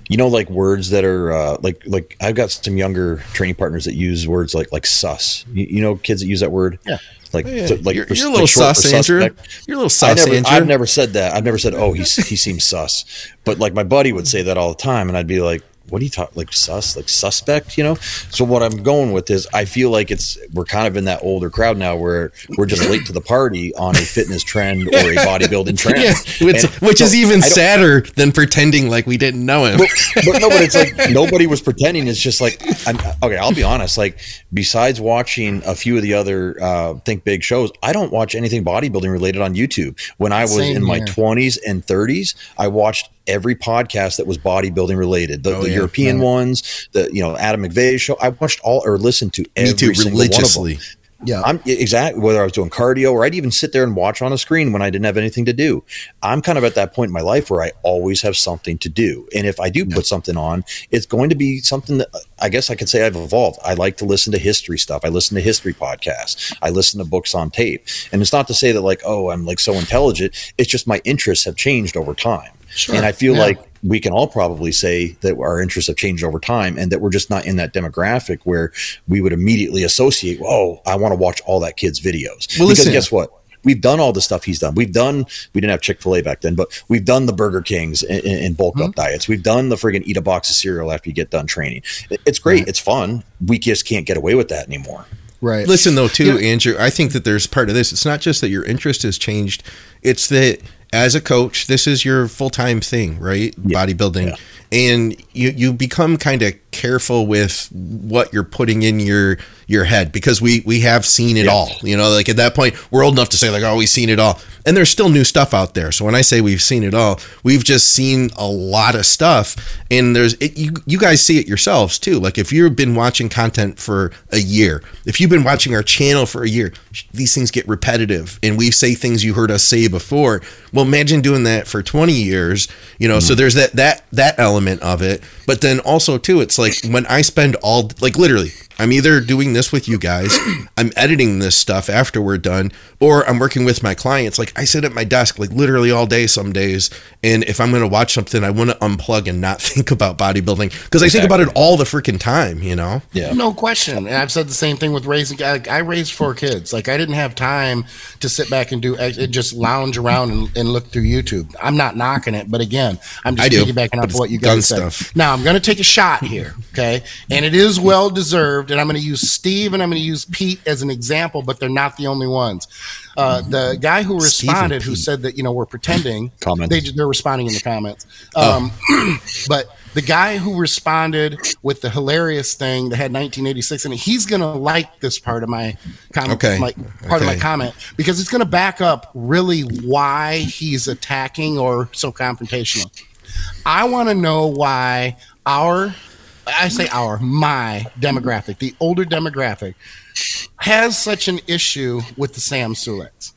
you know like words that are uh, like like I've got some younger training partners that use words like like sus. You, you know kids that use that word? Yeah. Like Yeah, to- like you're, for- you're a little short for sus, Andrew. suspect. You're a little I sus, never, Andrew. I've never said that. I've never said, "Oh, he's he seems sus," but like my buddy would say that all the time, and I'd be like, "What do you talk like sus, like suspect?" You know. So what I'm going with is, I feel like it's we're kind of in that older crowd now where we're just late to the party on a fitness trend or a bodybuilding trend, yeah, which, And which so is even sadder than pretending like we didn't know him. but, but no, but it's like nobody was pretending. It's just like, I'm, okay, I'll be honest. Like, besides watching a few of the other uh, Think Big shows, I don't watch anything bodybuilding related on YouTube. When I was Same in my 20s and 30s, I watched every podcast that was bodybuilding related. The, Oh, the yeah. European ones, the you know Adam McVeigh show. I watched all or listened to every Me too, single one of them. religiously. Yeah, I'm exactly whether I was doing cardio or I'd even sit there and watch on a screen when I didn't have anything to do. I'm kind of at that point in my life where I always have something to do. And if I do put something on, it's going to be something that uh, I guess I could say I've evolved. I like to listen to history stuff. I listen to history podcasts. I listen to books on tape. And it's not to say that like, oh, I'm like so intelligent. It's just my interests have changed over time. Sure. And I feel Yeah. like we can all probably say that our interests have changed over time and that we're just not in that demographic where we would immediately associate, oh, I want to watch all that kid's videos. Well, because listen- guess what? We've done all the stuff he's done. We've done, we didn't have Chick fil A back then, but we've done the Burger Kings and, and bulk up mm-hmm. diets. We've done the friggin' eat a box of cereal after you get done training. It's great. It's fun. We just can't get away with that anymore. right. Listen though, too, Yeah. Andrew. I think that there's part of this. It's not just that your interest has changed. It's that as a coach, this is your full time thing, right? Bodybuilding, Yeah. And you you become kind of careful with what you're putting in your your head because we we have seen it Yeah. all. You know, like at that point, we're old enough to say like, oh, we've seen it all, and there's still new stuff out there. So when I say we've seen it all, we've just seen a lot of stuff, and there's it, you you guys see it yourselves too. Like if you've been watching content for a year, if you've been watching our channel for a year, these things get repetitive, and we say things you heard us say before. Well, imagine doing that for 20 years. You know, so mm-hmm. there's that that that element of it, but then also too, it's like when I spend all like literally I'm either doing this with you guys, I'm editing this stuff after we're done, or I'm working with my clients. Like I sit at my desk like literally all day some days, and if I'm going to watch something, I want to unplug and not think about bodybuilding because I think about it all the freaking time. You know? Yeah. No question. And I've said the same thing with raising. I, I raised four kids. Like I didn't have time to sit back and do it. just lounge around and, and look through YouTube. I'm not knocking it, but again, I'm just I do, piggybacking but off what you guys said. stuff. Now I'm going to take a shot here, okay? And it is well deserved. And I'm going to use Steve and I'm going to use Pete as an example, but they're not the only ones. Uh, the guy who responded, who said that you know we're pretending, Comments. they they're responding in the comments. Oh. Um, but the guy who responded with the hilarious thing that had 1986 and he's going to like this part of my comment, Okay. my, part of my comment because it's going to back up really why he's attacking or so confrontational. I want to know why our, I say our, my demographic, the older demographic, has such an issue with the Sam Suleks.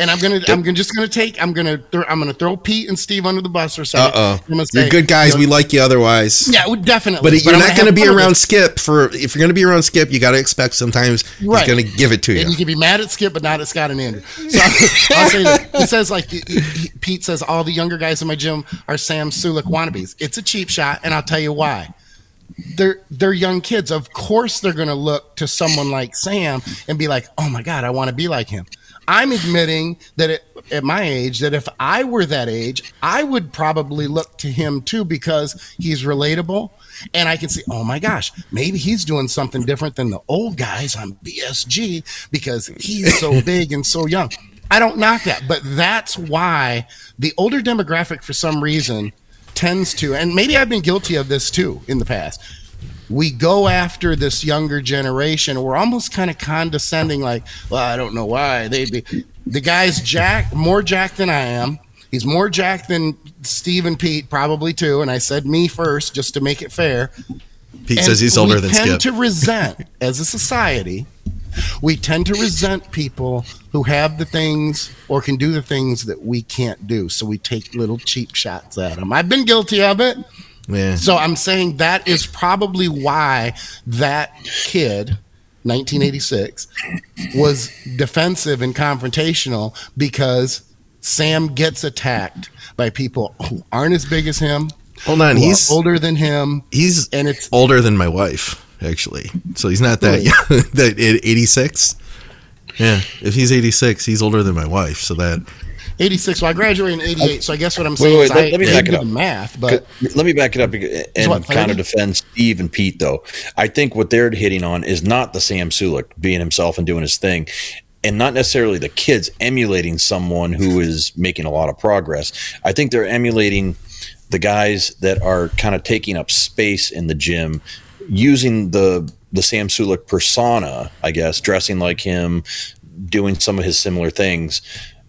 And I'm gonna, I'm gonna, just gonna take, I'm gonna, th- I'm gonna throw Pete and Steve under the bus for a Uh oh, you're good guys. you know, We like you otherwise. yeah, well, definitely. But you're I'm not going to have be around. Skip for if you're going to be around Skip, you got to expect sometimes Right. he's going to give it to you. And you. can be mad at Skip, but not at Scott and Andrew. So I'll say this. He says, like, he- he- Pete says, all the younger guys in my gym are Sam Sulek wannabes. It's a cheap shot, and I'll tell you why. They're they're young kids. Of course, they're going to look to someone like Sam and be like, "Oh my God, I want to be like him." I'm admitting that at, at my age, that if I were that age, I would probably look to him too because he's relatable, and I can see, oh my gosh, maybe he's doing something different than the old guys on BSG because he's so big and so young. I don't knock that, but that's why the older demographic, for some reason, tends to, and maybe I've been guilty of this too in the past. We go after this younger generation. We're almost kind of condescending, like, well, I don't know why they'd be. The guy's jack, more jack than I am. He's more jack than Steve and Pete, probably too. And I said me first, just to make it fair. Pete And says he's older than Skip. We tend to resent as a society. We tend to resent people who have the things or can do the things that we can't do. So we take little cheap shots at them. I've been guilty of it. yeah. So I'm saying that is probably why that kid, 1986, was defensive and confrontational because Sam gets attacked by people who aren't as big as him, Hold on, he's older than him, he's and it's older than my wife actually. So he's not that young. that 86. Yeah, if he's 86, he's older than my wife. So that 86. Well, I graduated in 88, so I guess what I'm saying wait, is let- I let me did back it up. the math, but Let me back it up and what, kind of defend Steve and Pete, though. I think what they're hitting on is not the Sam Sulek being himself and doing his thing, and not necessarily the kids emulating someone who is making a lot of progress. I think they're emulating the guys that are kind of taking up space in the gym, using the the Sam Sulek persona, I guess, dressing like him, doing some of his similar things,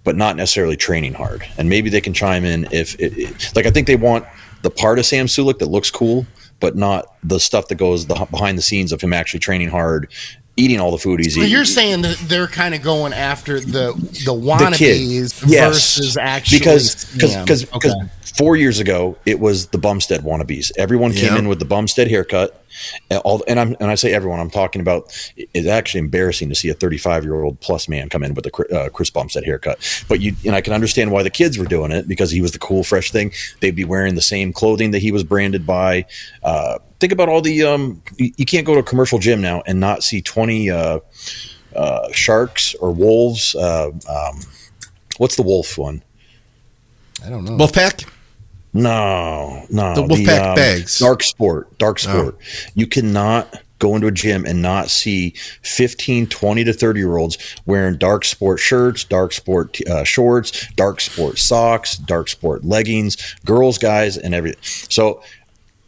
but not necessarily training hard. And maybe they can chime in if, it, it- like, I think they want the part of Sam Sulek that looks cool, but not the stuff that goes the, behind the scenes of him actually training hard, eating all the food he's so eating. you're saying that they're kind of going after the the the wannabes kid yes. versus actually because because because Okay. four years ago it was the Bumstead wannabes. Everyone came Yeah. in with the Bumstead haircut. And all and I'm and I say everyone. I'm talking about. It's actually embarrassing to see a 35 year old plus man come in with a uh, Chris Bumstead haircut. But you and I can understand why the kids were doing it because he was the cool, fresh thing. They'd be wearing the same clothing that he was branded by. Uh, think about all the. Um, you, you can't go to a commercial gym now and not see 20 uh, uh, sharks or wolves. Uh, um, what's the wolf one? I don't know. Wolfpack. No, no. The Wolfpack bags. Darc Sport. Dark Oh. sport. You cannot go into a gym and not see 15, 20 to 30 year olds wearing Darc Sport shirts, Darc Sport uh, shorts, Darc Sport socks, Darc Sport leggings, girls, guys, and everything. So,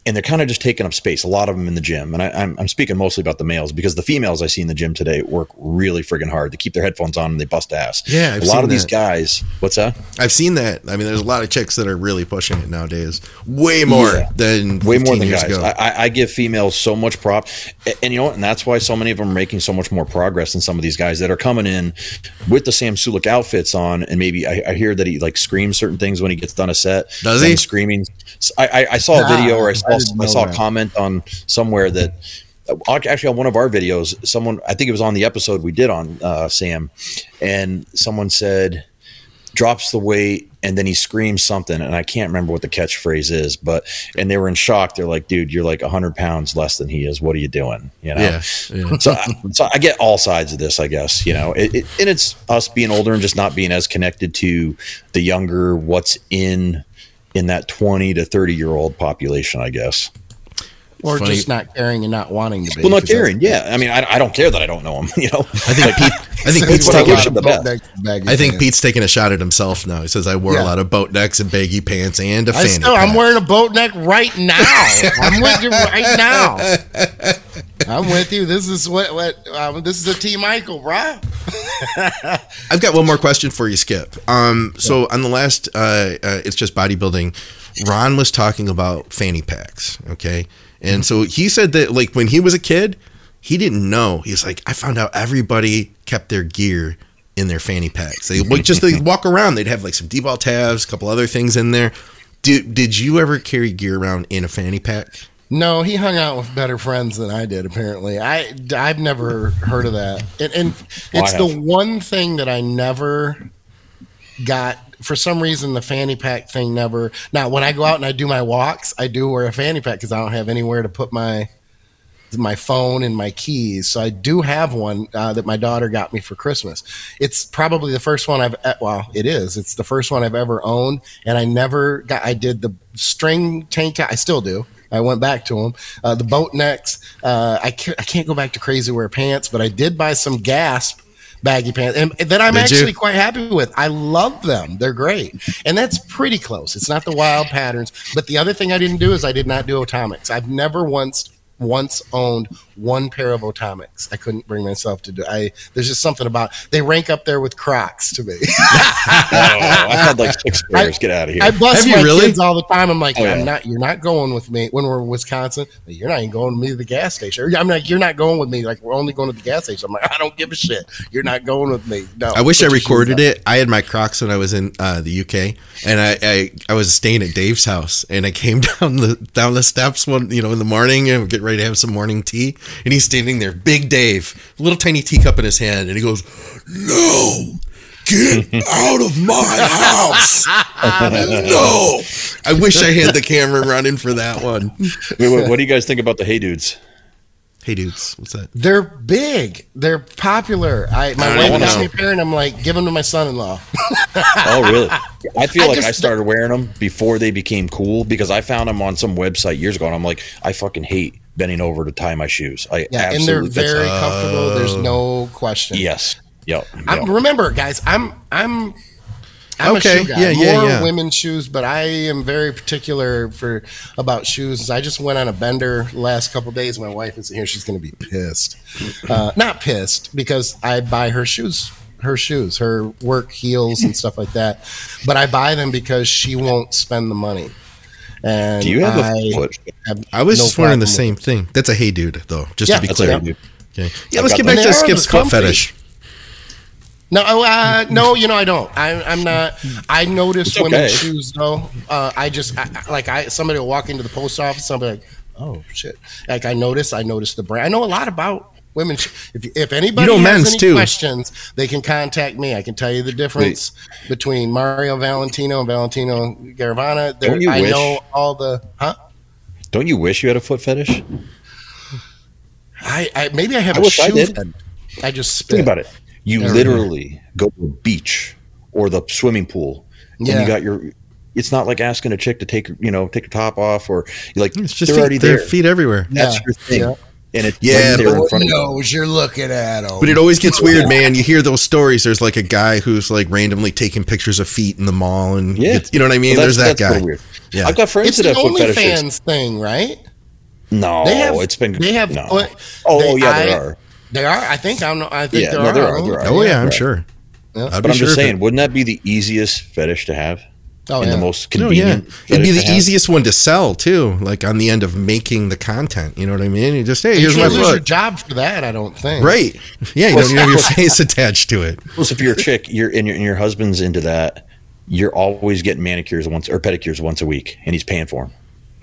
and they're kind of just taking up space. A lot of them in the gym, and I, I'm, I'm speaking mostly about the males because the females I see in the gym today work really friggin' hard. They keep their headphones on and they bust ass. Yeah, I've a lot seen of these that. guys. What's that? I've seen that. I mean, there's a lot of chicks that are really pushing it nowadays. Way more Yeah. than way more than years guys. ago. I, I- I give females so much prop, and, and you know, what? and that's why so many of them are making so much more progress than some of these guys that are coming in with the Sam Sulek outfits on, and maybe I, I hear that he like screams certain things when he gets done a set. Does he? screaming? I, I, I saw a video or I saw I I saw a comment on somewhere that actually on one of our videos, someone I think it was on the episode we did on uh, Sam, and someone said drops the weight and then he screams something and i can't remember what the catchphrase is but and they were in shock. They're like dude you're like 100 pounds less than he is. What are you doing? You know? Yeah, yeah. so, so i get all sides of this i guess you know? It, it, and it's us being older and just not being as connected to the younger what's in in that 20 to 30 year old population i guess or funny. just not caring and not wanting to be. well not caring yeah i mean I, I don't care that i don't know him you know I think Pete. I think Pete's it's what I taking. wish him the best. Boat neck, baggy I think pants. Pete's taking a shot at himself now. He says, "I wore a lot of boat necks and baggy pants and a I fanny still, pack." I'm wearing a boat neck right now. I'm with you right now. I'm with you. This is what what um, this is a T Michael, bro. I've got one more question for you, Skip. Um, so on the last, uh, uh, it's just bodybuilding. Ron was talking about fanny packs, okay, and so he said that like when he was a kid, he didn't know. He's like, I found out everybody kept their gear in their fanny packs. They like just they walk around. They'd have like some D-bol tabs, a couple other things in there. Did did you ever carry gear around in a fanny pack? No, he hung out with better friends than I did. Apparently, I I've never heard of that, and, and Well, it's the one thing that I never got. For some reason, the fanny pack thing never. Now, when I go out and I do my walks, I do wear a fanny pack because I don't have anywhere to put my my phone and my keys. So I do have one uh, that my daughter got me for Christmas. It's probably the first one I've well, it is. It's the first one I've ever owned, and I never got. I did the string tank. I still do. I went back to them. Uh, the boat necks. Uh, I can't, I can't go back to crazy wear pants, but I did buy some GASP baggy pants and that I'm Did you? actually quite happy with. I love them. They're great. And that's pretty close. It's not the wild patterns. But the other thing I didn't do is I did not do Otomix. I've never once once owned one pair of Otomix. I couldn't bring myself to do I there's just something about they rank up there with Crocs to me. oh, i've had like six pairs get out of here I bust Have you my really? kids all the time. I'm like, Oh, yeah. I'm not. You're not going with me when we're in Wisconsin. You're not even going with me to the gas station. I'm like, you're not going with me. Like we're only going to the gas station. I'm like, I don't give a shit. You're not going with me. No. I wish I recorded it. I had my Crocs when I was in uh, the UK, and I, I I was staying at Dave's house, and I came down the down the steps one you know in the morning and get ready to have some morning tea, and he's standing there, big Dave, little tiny teacup in his hand, and he goes, "No." Get out of my house! no, I wish I had the camera running for that one. Wait, wait, what do you guys think about the hey dudes Hey, dudes, what's that? They're big. They're popular. I my I wife don't got me a pair, and I'm like, give them to my son-in-law. Oh, really? I feel I like just- I started wearing them before they became cool because I found them on some website years ago, and I'm like, I fucking hate bending over to tie my shoes. I Yeah, and they're absolutely that's- very comfortable. There's no question. yes, yep. I'm, yep. remember, guys, I'm I'm I'm Okay, a shoe guy. yeah, yeah, More yeah. women's shoes, but I am very particular for about shoes. I just went on a bender last couple days. My wife isn't here; she's going to be pissed. Uh, not pissed because I buy her shoes, her shoes, her work heels and stuff like that. But I buy them because she won't spend the money. And Do you have I a foot? have I was no just wearing the same with thing. That's a hey dude, though. Just Yeah, to be That's clear. what I do. Okay. Yeah, I've let's get back to they Skip's foot fetish. No, uh, no, you know I don't. I, I'm not. I notice It's okay. women's shoes though. Uh, I just I, I- like I somebody will walk into the post office. Somebody like, oh shit. Like I notice. I notice the brand. I know a lot about women. If if anybody You know has any too. questions, they can contact me. I can tell you the difference between Mario Valentino and Valentino Garavani. There, Don't you I wish- know all the huh. Don't you wish you had a foot fetish? I, I maybe I have I a wish I shoe. did. fetish. I just spit. Think about it. You There we literally go to a beach or the swimming pool, and Yeah. you got your. It's not like asking a chick to take you know take a top off or you like It's just they're feet, already their there. feet everywhere. That's Yeah. your thing, Yeah. And it's Yeah, right there in Lord front of you. knows you're looking at them. But it always gets weird, man. You hear those stories. There's like a guy who's like randomly taking pictures of feet in the mall, and Yeah. gets- you know what I mean. Well, There's that guy. Weird. Yeah. I've got friends it's that the have foot fetishes. OnlyFans thing, right? No, They have- it's been they have no. foot- oh, they- yeah, I- there are. They are. I think I'm. I think Yeah, there, no, are. there are, there are. Oh yeah, I'm right. sure. Yeah. But I'm sure just if it- saying, wouldn't that be the easiest fetish to have? Oh, and yeah. the most No, yeah, convenient. it'd be the have? easiest one to sell too. Like on the end of making the content, you know what I mean? You just hey, You here's my can't lose your job for that. I don't think. Right? Yeah, you don't have your face attached to it. Plus, if you're a chick, you're and your, and your husband's into that, you're always getting manicures once or pedicures once a week, and he's paying for them.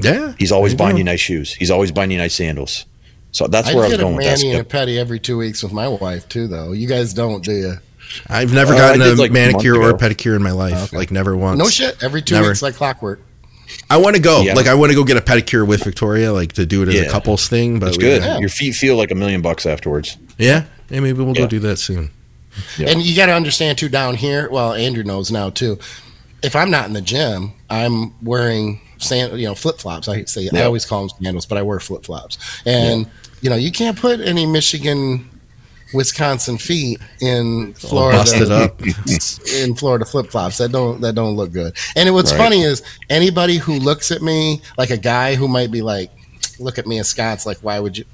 Yeah, He's always you buying go. you nice shoes. He's always buying you nice sandals. So that's I where I was get a going with that. mani and a Skip. petty every two weeks with my wife too, though. You guys don't, do you? I've never Uh, gotten I a did, like, a manicure month or a pedicure in my life. Like never once. No shit. Every two Never. weeks, like clockwork. I want to go. Yeah. Like I want to go get a pedicure with Victoria, like to do it as a couples thing. But That's we- good. Yeah. Your feet feel like a million bucks afterwards. Yeah. Yeah, maybe we'll go do that soon. Yeah. And you got to understand too down here. Well, Andrew knows now too. If I'm not in the gym, I'm wearing sand, you know, flip flops. I say I always call them sandals, but I wear flip flops. And you know, you can't put any Michigan, Wisconsin feet in Florida. busted up. in Florida flip flops. That don't that don't look good. And what's Right. funny is anybody who looks at me like a guy who might be like, look at me as Scott's like, why would you?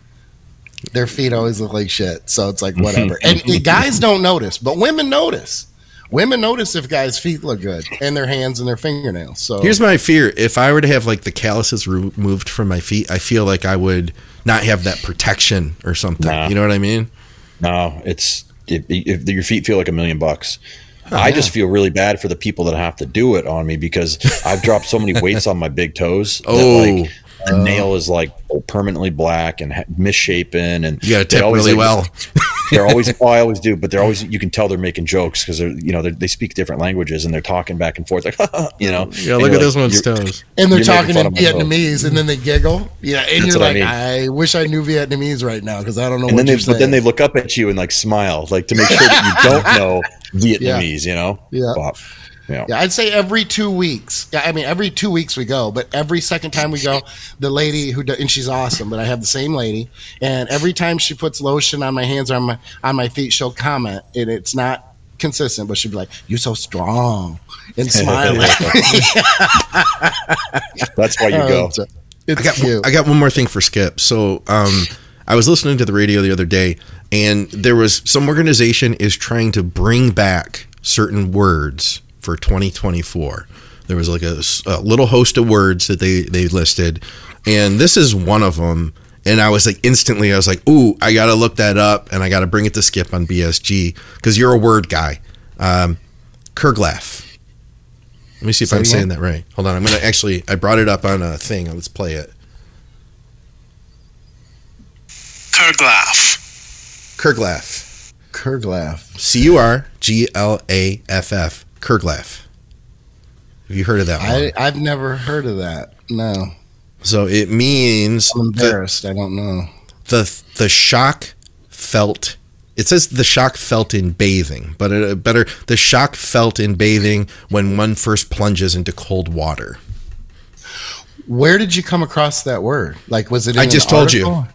Their feet always look like shit. So it's like whatever. and the guys don't notice, but women notice. Women notice if guys' feet look good and their hands and their fingernails. So Here's my fear: if I were to have like the calluses removed from my feet, I feel like I would not have that protection or something. Nah. You know what I mean? No, it's if, if your feet feel like a million bucks. Oh, I just feel really bad for the people that have to do it on me because I've dropped so many weights on my big toes. Oh. that like the uh. nail is like permanently black and misshapen, and You got to tip really like, well. They're always, oh, I always do, but they're always. You can tell they're making jokes because they're, you know, they're, they speak different languages and they're talking back and forth, like, you know. Yeah, look you're at this like, one's toes. and they're talking in of myself. Vietnamese and then they giggle. Yeah, and That's you're what I like, I, wish I knew Vietnamese right now because I don't know And what then they, but then they look up at you and like smile, like to make sure that you don't know Vietnamese, you know. Yeah. But, you know. Yeah, I'd say every two weeks. Yeah, I mean, every two weeks we go, but every second time we go, the lady who do, and she's awesome. But I have the same lady, and every time she puts lotion on my hands or on my on my feet, she'll comment, and it's not consistent, but she'll be like, "You're so strong," and smiling. That's why you go. It's, it's I got cute. I got one more thing for Skip. So um, I was listening to the radio the other day, and there was some organization is trying to bring back certain words for 2024. There was like a little host of words that they they listed, and this is one of them. And I was like instantly, I was like, "Ooh, I gotta look that up, and I gotta bring it to Skip on BSG because you're a word guy." Um, Curglaff. Let me see if Say I'm saying that right. Hold on, I'm gonna actually. I brought it up on a thing. Let's play it. Curglaff. Curglaff. Curglaff. C U R G L A F F. Curglaff. Have you heard of that one? I I've never heard of that. No, so it means I'm the, embarrassed. I don't know. the the shock felt. It says the shock felt in bathing, but it, uh, better the shock felt in bathing when one first plunges into cold water. Where did you come across that word? Like, was it? In I just told you.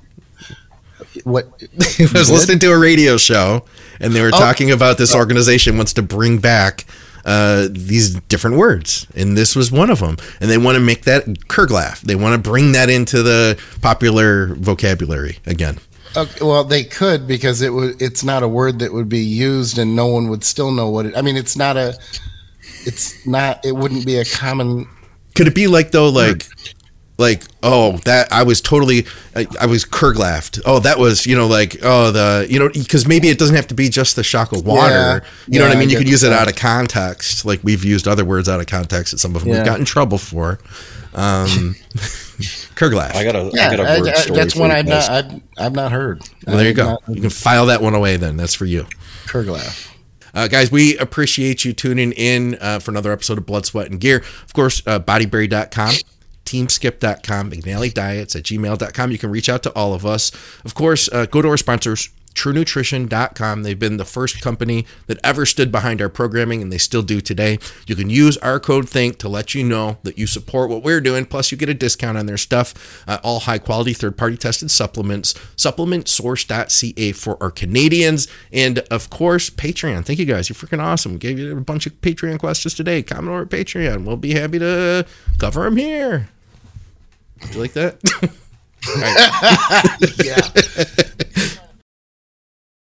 What? I was listening to a radio show, and they were Oh. talking about this oh. organization wants to bring back uh, these different words, and this was one of them. And they want to make that Curglaff. They want to bring that into the popular vocabulary again. Okay, well, they could because it would. It's not a word that would be used, and no one would still know what it. I mean, it's not a. It's not. It wouldn't be a common. Could it be like though, like, like oh that I was totally, I, I was Curglaffed. Oh, that was you know like oh the you know because maybe it doesn't have to be just the shock of water. Yeah. You know what I mean? I you get could use it out of context, like we've used other words out of context that some of them Yeah. we've gotten in trouble for. Um, Curglaff. I got a, Yeah, I got a I- word I- story. that's for one I've not. I've, I've not heard. Well, there you go. not- You can file that one away then. That's for you. Curglaff. Uh, guys, we appreciate you tuning in uh, for another episode of Blood, Sweat, and Gear. Of course, uh, bodyberry.com, teamskip.com, McNally Diets at gmail.com. You can reach out to all of us. Of course, uh, go to our sponsors, truenutrition.com. They've been the first company that ever stood behind our programming, and they still do today. You can use our code THINK to let you know that you support what we're doing, plus you get a discount on their stuff. Uh, all high quality, third party tested supplements, supplementsource.ca for our Canadians, and of course, Patreon. Thank you guys. You're freaking awesome. Gave you a bunch of Patreon questions today. Comment over at Patreon. We'll be happy to cover them here. Do you like that? Yeah.